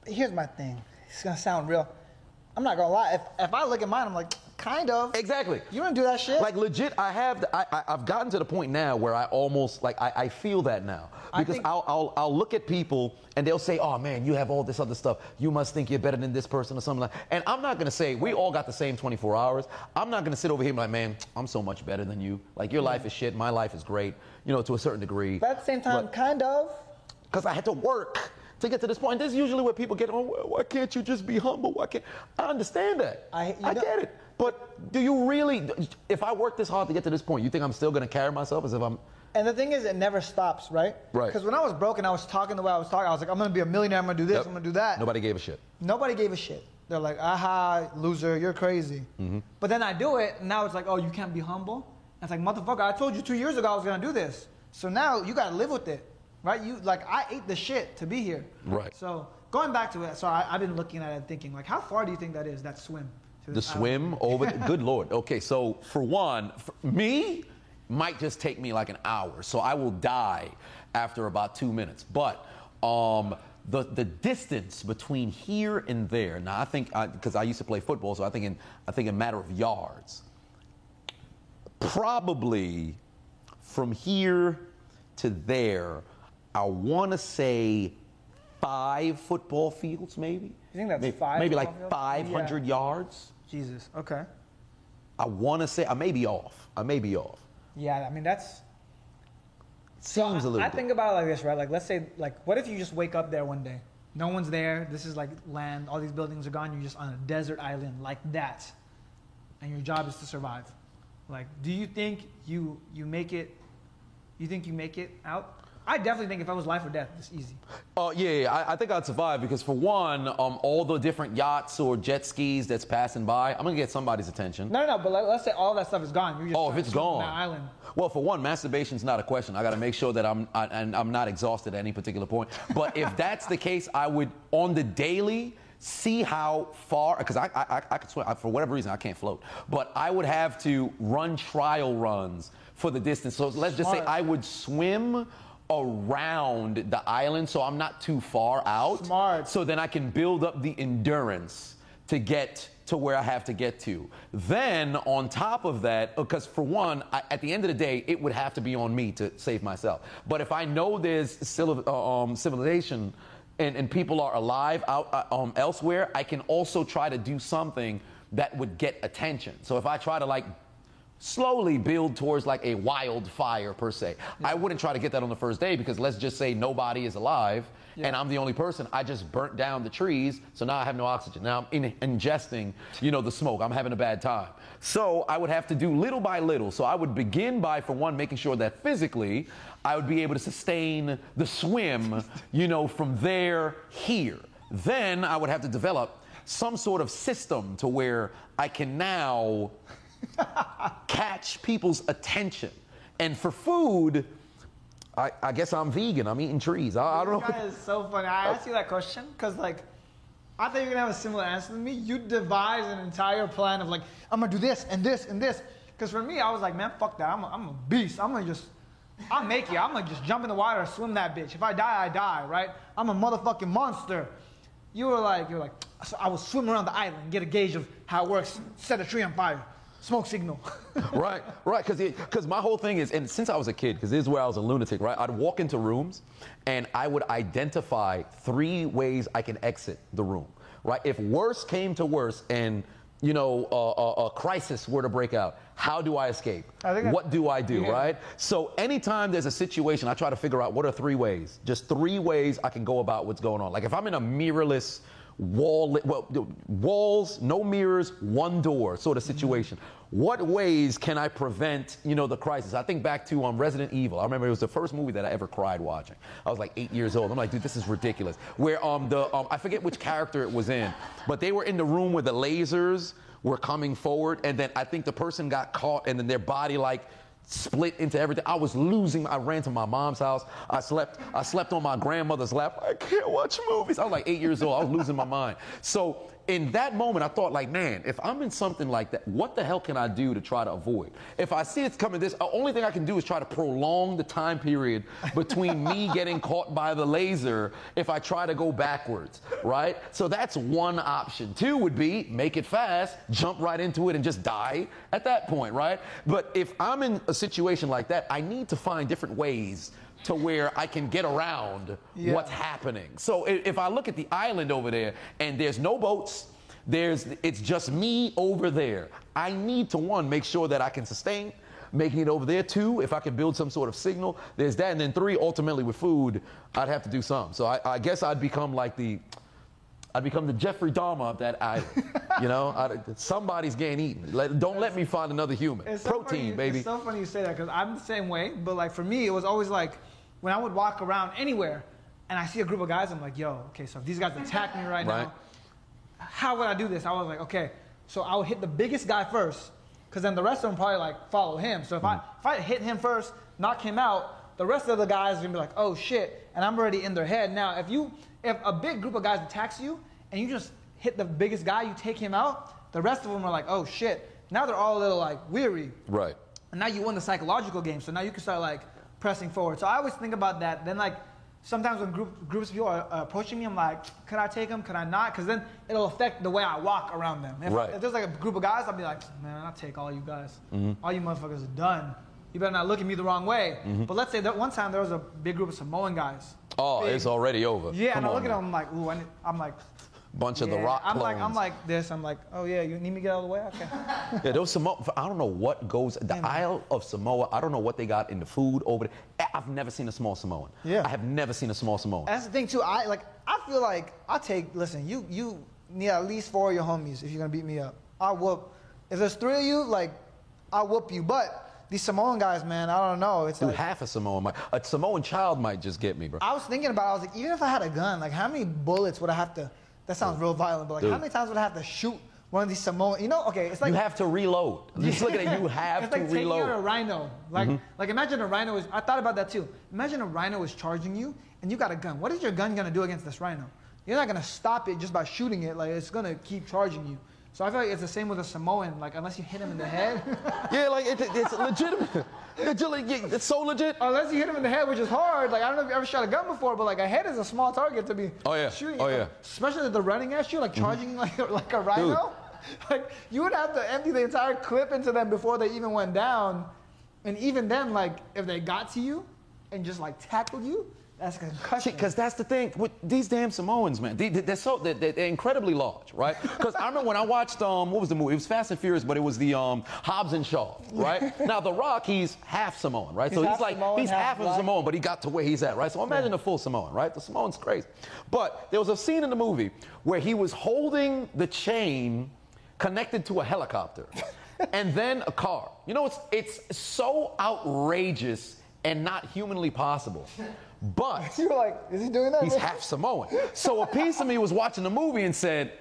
Speaker 1: Here's my thing. It's gonna sound real. I'm not gonna lie. If, if I look at mine, I'm like, kind of.
Speaker 2: Exactly.
Speaker 1: You don't do that shit.
Speaker 2: Like legit, I have. I, I, I've gotten to the point now where I almost like I, I feel that now because
Speaker 1: think-
Speaker 2: I'll, I'll I'll look at people and they'll say, "Oh man, you have all this other stuff. You must think you're better than this person or something like." And I'm not gonna say we all got the same 24 hours. I'm not gonna sit over here and be like, "Man, I'm so much better than you. Like your life mm. is shit. My life is great. You know, to a certain degree."
Speaker 1: but at the same time, kind of.
Speaker 2: because I had to work to get to this point. This is usually where people get oh, on. "Well, Why can't you just be humble? Why can't I understand that?
Speaker 1: I-
Speaker 2: I
Speaker 1: know-
Speaker 2: get it. But do you really? If I work this hard to get to this point, you think I'm still going to carry myself as if I'm?
Speaker 1: And the thing is, it never stops, right?
Speaker 2: Right.
Speaker 1: Because when I was broken, I was talking the way I was talking. I was like, I'm gonna be a millionaire. I'm gonna do this.
Speaker 2: Yep.
Speaker 1: I'm gonna do that.
Speaker 2: Nobody gave a shit.
Speaker 1: Nobody gave a shit. They're like, aha, loser, you're crazy.
Speaker 2: Mm-hmm.
Speaker 1: But then I do it, and now it's like, oh, you can't be humble. And it's like, motherfucker, I told you two years ago I was gonna do this. So now you gotta live with it, right? You like, I ate the shit to be here.
Speaker 2: Right.
Speaker 1: So going back to it, so I, I've been looking at it and thinking, like, how far do you think that is? That swim. To
Speaker 2: The swim over. The, good lord. Okay, so for one, for me might just take me like an hour, so I will die after about two minutes. But um, the the distance between here and there. Now I think because I, used to play football, so I think in I think in matter of yards. Probably from here to there, I want to say five football fields, maybe.
Speaker 1: You think that's
Speaker 2: maybe,
Speaker 1: five
Speaker 2: Maybe like 500
Speaker 1: Yeah.
Speaker 2: yards.
Speaker 1: Jesus. Okay.
Speaker 2: I want to say I may be off. I may be off.
Speaker 1: Yeah, I mean that's.
Speaker 2: Seems a little.
Speaker 1: I
Speaker 2: bit.
Speaker 1: think about it like this, right? Like, let's say, like, what if you just wake up there one day? No one's there. This is like land. All these buildings are gone. You're just on a desert island like that, and your job is to survive. Like, do you think you you make it? You think you make it out? I definitely think if I was life or death, it's easy.
Speaker 2: Oh yeah, yeah. I, I think I'd survive because for one, um, all the different yachts or jet skis that's passing by, I'm gonna get somebody's attention.
Speaker 1: No, no, no. But like, let's say all that stuff is gone. You're just
Speaker 2: Oh, if it's
Speaker 1: to swim on
Speaker 2: gone.
Speaker 1: that island.
Speaker 2: Well, for one, masturbation's not a question. I got to make sure that I'm I, and I'm not exhausted at any particular point. But if that's the case, I would on the daily see how far because I, I I I could swim I, for whatever reason I can't float. But I would have to run trial runs for the distance. So let's just say I would swim around the island so I'm not too far out.
Speaker 1: Smart.
Speaker 2: So then I can build up the endurance to get to where I have to get to. Then, on top of that, because for one, I, at the end of the day, it would have to be on me to save myself. But if I know there's civil, uh, um, civilization and, and people are alive out uh, um, elsewhere, I can also try to do something that would get attention. So if I try to like slowly build towards like a wildfire per se. I wouldn't try to get that on the first day because let's just say nobody is alive and I'm the only person. I just burnt down the trees, so now I have no oxygen. Now I'm in, ingesting, you know, the smoke. I'm having a bad time. So I would have to do little by little. So I would begin by, for one, making sure that physically I would be able to sustain the swim, you know, from there here. Then I would have to develop some sort of system to where I can now catch people's attention. And for food, I, I guess I'm vegan. I'm eating trees. I, I don't know.
Speaker 1: That is so funny. I asked you that question because, like, I thought you were gonna have a similar answer to me. You devised an entire plan of like, I'm gonna do this and this and this. Because for me, I was like, man, fuck that. I'm a, I'm a beast. I'm gonna just, I'll make it. I'm gonna just jump in the water, and swim that bitch. If I die, I die, right? I'm a motherfucking monster. You were like, you were like, so I will swim around the island, get a gauge of how it works, set a tree on fire, smoke signal.
Speaker 2: right, right. Because because my whole thing is, and since I was a kid, because this is where I was a lunatic, right? I'd walk into rooms, and I would identify three ways I can exit the room, right? If worse came to worse, and you know, a, a, a crisis were to break out, how do I escape?
Speaker 1: I
Speaker 2: what do I do,
Speaker 1: Yeah.
Speaker 2: right? So anytime there's a situation, I try to figure out what are three ways, just three ways I can go about what's going on. Like if I'm in a mirrorless wall, well, walls, no mirrors, one door sort of situation. What ways can I prevent, you know, the crisis? I think back to um, Resident Evil. I remember it was the first movie that I ever cried watching. I was like eight years old. I'm like, dude, this is ridiculous. Where um the um, I forget which character it was in, but they were in the room where the lasers were coming forward, and then I think the person got caught, and then their body like split into everything. I was losing. I ran to my mom's house. I slept. I slept on my grandmother's lap. I can't watch movies. I was like eight years old. I was losing my mind. So in that moment, I thought like, man, if I'm in something like that, what the hell can I do to try to avoid? If I see it's coming, this the only thing I can do is try to prolong the time period between me getting caught by the laser. If I try to go backwards, right? So that's one option. Two would be make it fast, jump right into it, and just die at that point, right? But if I'm in a situation like that, I need to find different ways to where I can get around
Speaker 1: Yeah.
Speaker 2: what's happening. So i- if I look at the island over there and there's no boats, there's it's just me over there. I need to one make sure that I can sustain making it over there. Two, if I can build some sort of signal, there's that. And then three, ultimately with food, I'd have to do something. So I, I guess I'd become like the I'd become the Jeffrey Dahmer of that island. you know, I'd, somebody's getting eaten. Let, don't let me find another human.
Speaker 1: It's so
Speaker 2: Protein,
Speaker 1: funny,
Speaker 2: baby.
Speaker 1: It's so funny you say that because I'm the same way. But like for me, it was always like when I would walk around anywhere and I see a group of guys, I'm like, yo, okay, so if these guys attack me right,
Speaker 2: Right.
Speaker 1: now, how would I do this? I was like, okay, so I would hit the biggest guy first, because then the rest of them probably like follow him. So if I
Speaker 2: Mm-hmm.
Speaker 1: if I hit him first, knock him out, the rest of the guys are gonna be like, oh shit, and I'm already in their head. Now, if you if a big group of guys attacks you and you just hit the biggest guy, you take him out, the rest of them are like, oh shit. Now they're all a little like weary.
Speaker 2: right.
Speaker 1: And now you won the psychological game, so now you can start like pressing forward. So I always think about that. Then like sometimes when group, groups of people are uh, approaching me, I'm like, could I take them? Could I not? Because then it'll affect the way I walk around them. If,
Speaker 2: Right.
Speaker 1: if there's like a group of guys, I'll be like, man, I'll take all you guys.
Speaker 2: Mm-hmm.
Speaker 1: All you motherfuckers are done. You better not look at me the wrong way. But let's say that one time there was a big group of Samoan guys.
Speaker 2: Oh,
Speaker 1: Big.
Speaker 2: it's already over.
Speaker 1: Yeah,
Speaker 2: Come
Speaker 1: and I look at them, I'm like, ooh, I need, I'm like,
Speaker 2: Bunch of the rock
Speaker 1: I'm like, I'm like this. I'm like, oh yeah, you need me to get out of the way? Okay.
Speaker 2: Yeah, those Samoa. I don't know what goes. The Isle of Samoa. I don't know what they got in the food over there. I've never seen a small Samoan.
Speaker 1: Yeah.
Speaker 2: I have never seen a small Samoan.
Speaker 1: That's the thing too. I like. I feel like I take. Listen, you you need at least four of your homies if you're gonna beat me up. I whoop. If there's three of you, like, I whoop you. But these Samoan guys, man, I don't know. It's
Speaker 2: Dude,
Speaker 1: like
Speaker 2: half a Samoan might. A Samoan child might just get me, bro.
Speaker 1: I was thinking about. it, I was like, even if I had a gun, like, how many bullets would I have to? That sounds real violent, but like, how many times would I have to shoot one of these Samoan? You know, okay, it's like
Speaker 2: you have to reload. Just look at it. You have
Speaker 1: it's
Speaker 2: to
Speaker 1: like taking out a.
Speaker 2: Mm-hmm.
Speaker 1: rhino. Like, like imagine a rhino is. I thought about that too. Imagine a rhino is charging you, and you got a gun. What is your gun gonna do against this rhino? You're not gonna stop it just by shooting it. Like it's gonna keep charging you. So I feel like it's the same with a Samoan. Like unless you hit him in the head,
Speaker 2: Yeah, like it, it's legitimate. It's, so legit.
Speaker 1: unless you hit him in the head, which is hard. Like I don't know if you ever shot a gun before, but like a head is a small target to be
Speaker 2: Oh, yeah.
Speaker 1: shooting.
Speaker 2: Oh, yeah.
Speaker 1: Especially if they're running at you, like mm-hmm. charging like like a rhino. Like you would have to empty the entire clip into them before they even went down, and even then, like if they got to you and just like tackled you, that's a concussion.
Speaker 2: Because that's the thing with these damn Samoans, man. They, are so they're, they're incredibly large, right? Because I remember when I watched um, what was the movie? It was Fast and Furious, but it was the um, Hobbs and Shaw, right? now The Rock, he's half Samoan, right? so
Speaker 1: He's
Speaker 2: he's like
Speaker 1: Samoan,
Speaker 2: he's
Speaker 1: half
Speaker 2: half of. Samoan, but he got to where he's at, right? So imagine a full Samoan, right? The Samoan's crazy. But there was a scene in the movie where he was holding the chain connected to a helicopter and then a car. You know, it's it's so outrageous and not humanly possible. But
Speaker 1: you were like, is he doing that?
Speaker 2: He's half Samoan. So a piece of me was watching the movie and said,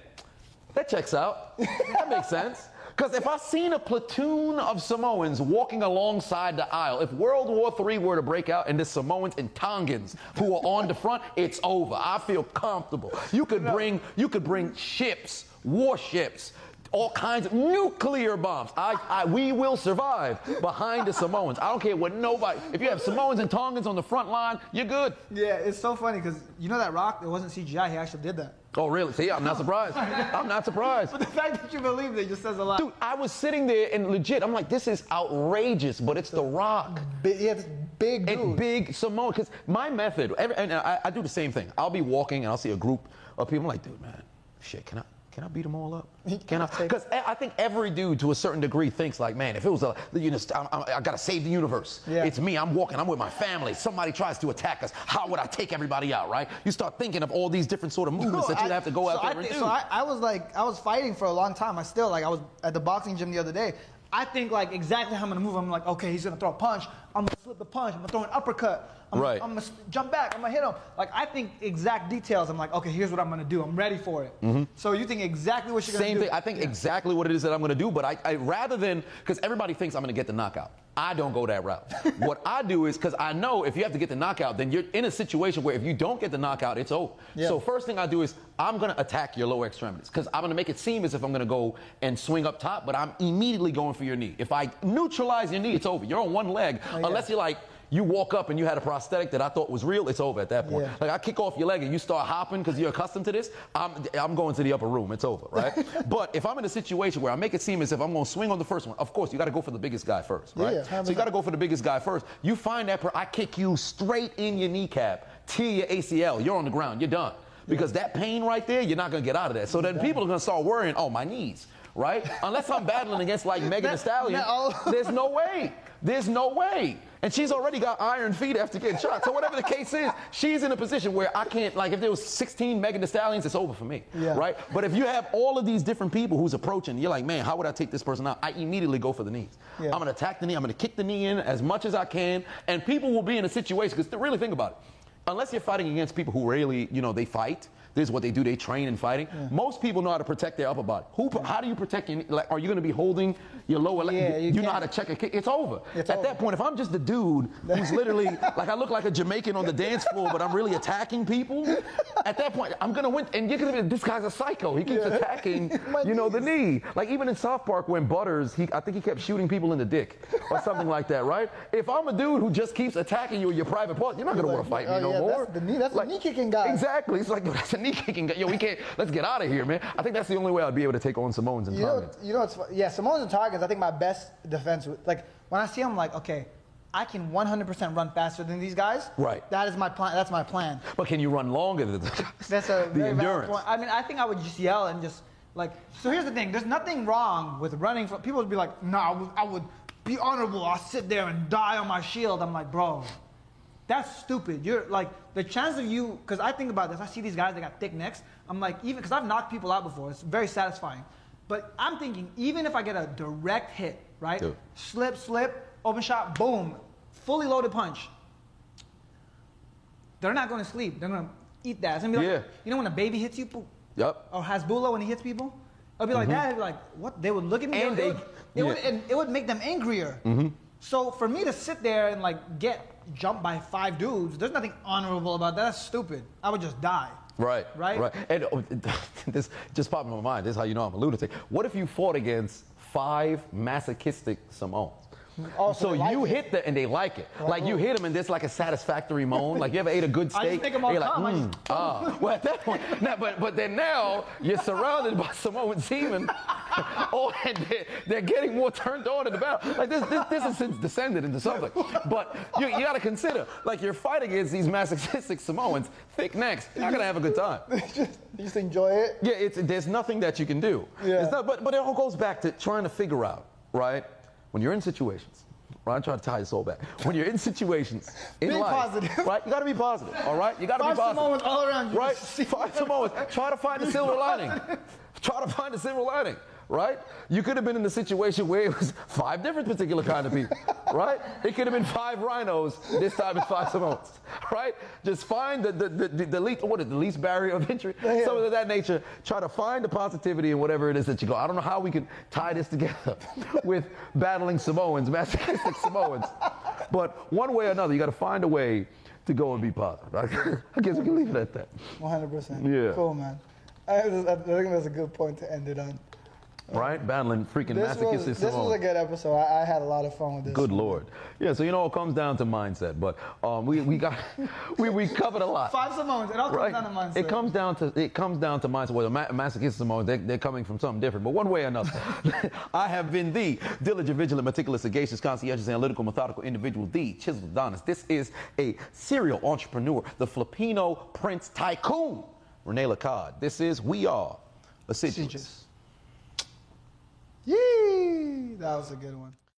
Speaker 2: that checks out. That makes sense. Because if I seen a platoon of Samoans walking alongside the aisle, if World War III were to break out and the Samoans and Tongans who are on the front, it's over. I feel comfortable. You could bring you could bring ships, warships, all kinds of nuclear bombs. I, I, we will survive behind the Samoans. I don't care what nobody. If you have Samoans and Tongans on the front line, you're good.
Speaker 1: Yeah, it's so funny because you know that rock, it wasn't CGI, he actually did that.
Speaker 2: Oh, really? See, I'm not surprised. I'm not surprised.
Speaker 1: But the fact that you believe it just says a lot.
Speaker 2: Dude, I was sitting there and legit, I'm like, this is outrageous, but it's The Rock.
Speaker 1: Big, yeah, big dude.
Speaker 2: And big Samoan, because my method, every, and I, I do the same thing. I'll be walking and I'll see a group of people. I'm like, dude, man, shit, can I? Can I beat them all up? Can I? Because I think every dude, to a certain degree, thinks like, man, if it was a, you know, I, I, I gotta save the universe.
Speaker 1: Yeah.
Speaker 2: It's me. I'm walking. I'm with my family. Somebody tries to attack us. How would I take everybody out? Right? You start thinking of all these different sort of movements that you'd
Speaker 1: I-
Speaker 2: have to go out
Speaker 1: so
Speaker 2: there
Speaker 1: I
Speaker 2: and
Speaker 1: thi-
Speaker 2: do.
Speaker 1: So I, I was like, I was fighting for a long time. I still like, I was at the boxing gym the other day. I think like exactly how I'm gonna move. I'm like, okay, he's gonna throw a punch. I'm gonna slip the punch. I'm gonna throw an uppercut. I'm,
Speaker 2: Right.
Speaker 1: I'm gonna jump back. I'm gonna hit him. Like I think exact details. I'm like, okay, here's what I'm gonna do. I'm ready for it. So you think exactly what you're
Speaker 2: Mm-hmm. Same
Speaker 1: gonna do?
Speaker 2: thing. I think exactly what it is that I'm going to do, but I, I rather than because everybody thinks I'm going to get the knockout. I don't go that route. what I do is because I know if you have to get the knockout, then you're in a situation where if you don't get the knockout, it's over.
Speaker 1: Yeah.
Speaker 2: So first thing I do is I'm going to attack your lower extremities because I'm going to make it seem as if I'm going to go and swing up top, but I'm immediately going for your knee. If I neutralize your knee, it's over. You're on one leg
Speaker 1: Oh, yeah.
Speaker 2: unless you're like. You walk up and you had a prosthetic that I thought was real, it's over at that point.
Speaker 1: Yeah.
Speaker 2: Like I kick off your leg and you start hopping because you're accustomed to this, I'm, I'm going to the upper room. It's over, right? but if I'm in a situation where I make it seem as if I'm going to swing on the first one, of course you got to go for the biggest guy first, right?
Speaker 1: Yeah,
Speaker 2: so you got to go for the biggest guy first. You find that per- I kick you straight in your kneecap, tear your ACL. You're on the ground. You're done because that pain right there, you're not going to get out of that. So then people are going to start worrying. Oh, my knees. Right? Unless I'm battling against like Megan Thee Stallion,
Speaker 1: that all- oh.
Speaker 2: there's no way. There's no way. And she's already got iron feet after getting shot. So whatever the case is, she's in a position where I can't, like if there was 16 Megan Thee Stallions, it's over for me.
Speaker 1: Yeah.
Speaker 2: Right? But if you have all of these different people who's approaching, you're like, man, how would I take this person out? I immediately go for the knees.
Speaker 1: Yeah.
Speaker 2: I'm gonna attack the knee, I'm gonna kick the knee in as much as I can, and people will be in a situation, because really think about it. Unless you're fighting against people who really, you know, they fight. This is what they do. They train in fighting. Most people know how to protect their upper body. Who? How do you protect your? Like, are you going to be holding your lower leg?
Speaker 1: Yeah, you
Speaker 2: you know how to check a kick. It's over.
Speaker 1: It's
Speaker 2: At
Speaker 1: over.
Speaker 2: that point, if I'm just a dude who's literally like I look like a Jamaican on the dance floor, but I'm really attacking people, at that point I'm gonna win. And you're gonna be this guy's a psycho. He keeps attacking, you know, the knee. Like even in South Park when Butters, he I think he kept shooting people in the dick or something like that, right? If I'm a dude who just keeps attacking you in your private part, you're not gonna
Speaker 1: Like,
Speaker 2: want to fight
Speaker 1: oh,
Speaker 2: me no
Speaker 1: yeah,
Speaker 2: more.
Speaker 1: that's the knee- that's the knee-kicking guy.
Speaker 2: Exactly. It's like that's a knee kicking. Yo, we can't. Let's get out of here, man. I think that's the only way I'd be able to take on Samoans and
Speaker 1: You know,
Speaker 2: Tongans.
Speaker 1: you know what's yeah, Samoans and Targets, I think my best defense, like when I see them, like, okay, I can 100% run faster than these guys.
Speaker 2: Right.
Speaker 1: That is my plan. That's my plan.
Speaker 2: But can you run longer than the,
Speaker 1: That's a
Speaker 2: the endurance?
Speaker 1: point. I mean, I think I would just yell and just like. So here's the thing: there's nothing wrong with running. From, people would be like, "No, I would, I would be honorable. I'll sit there and die on my shield." I'm like, bro, that's stupid. You're like the chance of you, because I think about this. I see these guys that got thick necks. I'm like, even because I've knocked people out before. It's very satisfying. But I'm thinking, even if I get a direct hit, right?
Speaker 2: Dude.
Speaker 1: Slip, slip, open shot, boom, fully loaded punch. They're not going to sleep. They're going to eat that. It's gonna be like,
Speaker 2: Yeah.
Speaker 1: you know when a baby hits you,
Speaker 2: Yep.
Speaker 1: or Hasbulla when he hits people? It'll be like that. It'd be like, what? They would look at me
Speaker 2: Mm-hmm. And they-
Speaker 1: would, would,
Speaker 2: yeah. Mm-hmm.
Speaker 1: and it would make them angrier. So for me to sit there and like get jumped by five dudes, there's nothing honorable about that. That's stupid. I would just die.
Speaker 2: Right.
Speaker 1: Right?
Speaker 2: Right. And oh, this just popped in my mind. This is how you know I'm a lunatic. What if you fought against five masochistic Samoans?
Speaker 1: Oh,
Speaker 2: so
Speaker 1: so like
Speaker 2: you
Speaker 1: it.
Speaker 2: hit them and they like it. Like you hit them and there's like a satisfactory moan. Like you ever ate a good
Speaker 1: I
Speaker 2: steak?
Speaker 1: think I'm all
Speaker 2: you're like, "Mm,
Speaker 1: just-
Speaker 2: ah. Well, at that point, now, but but then now you're surrounded by Samoan seamen. oh, and they're, they're getting more turned on in the battle. Like this, this, this has since descended into something. But you, you got to consider, like you're fighting against these masochistic Samoans, thick necks. You're not gonna have a good time.
Speaker 1: you just enjoy it.
Speaker 2: Yeah, it's, there's nothing that you can do.
Speaker 1: Yeah.
Speaker 2: It's not, but, but it all goes back to trying to figure out, right? When you're in situations, right? I'm trying to tie this all back. When you're in situations in
Speaker 1: Be
Speaker 2: life,
Speaker 1: positive.
Speaker 2: right? You got to be positive, all right? You got to be positive.
Speaker 1: Samoans all around you.
Speaker 2: Right? Five Samoans. Try to find the silver lining. Try to find the silver lining. Right? You could have been in a situation where it was five different particular kind of people, right? It could have been five rhinos. This time it's five Samoans, right? Just find the the, the, the, least what is the least barrier of entry,
Speaker 1: Yeah.
Speaker 2: something of that nature. Try to find the positivity in whatever it is that you go. I don't know how we can tie this together with battling Samoans, masochistic Samoans, but one way or another, you got to find a way to go and be positive. I guess we can leave it at that.
Speaker 1: 100%.
Speaker 2: Yeah.
Speaker 1: Cool, man. I, I think that's a good point to end it on.
Speaker 2: Right? Battling freaking
Speaker 1: This was,
Speaker 2: masochistic
Speaker 1: this was a good episode. I, I had a lot of fun with this.
Speaker 2: Good lord. Yeah, so you know it comes down to mindset, but um, we, we got we, we covered a lot.
Speaker 1: Five Samoans. It all comes
Speaker 2: Right.
Speaker 1: down to mindset.
Speaker 2: It comes down to it comes down to mindset. Well, the ma- masochistic Samoans, they, they're coming from something different, but one way or another. I have been the diligent, vigilant, meticulous, sagacious, conscientious, analytical, methodical individual, the chiseled Adonis. This is a serial entrepreneur, the Filipino Prince Tycoon, Rene Lacard. This is We Are Assiduous.
Speaker 1: Assiduous. Yee! That was a good one.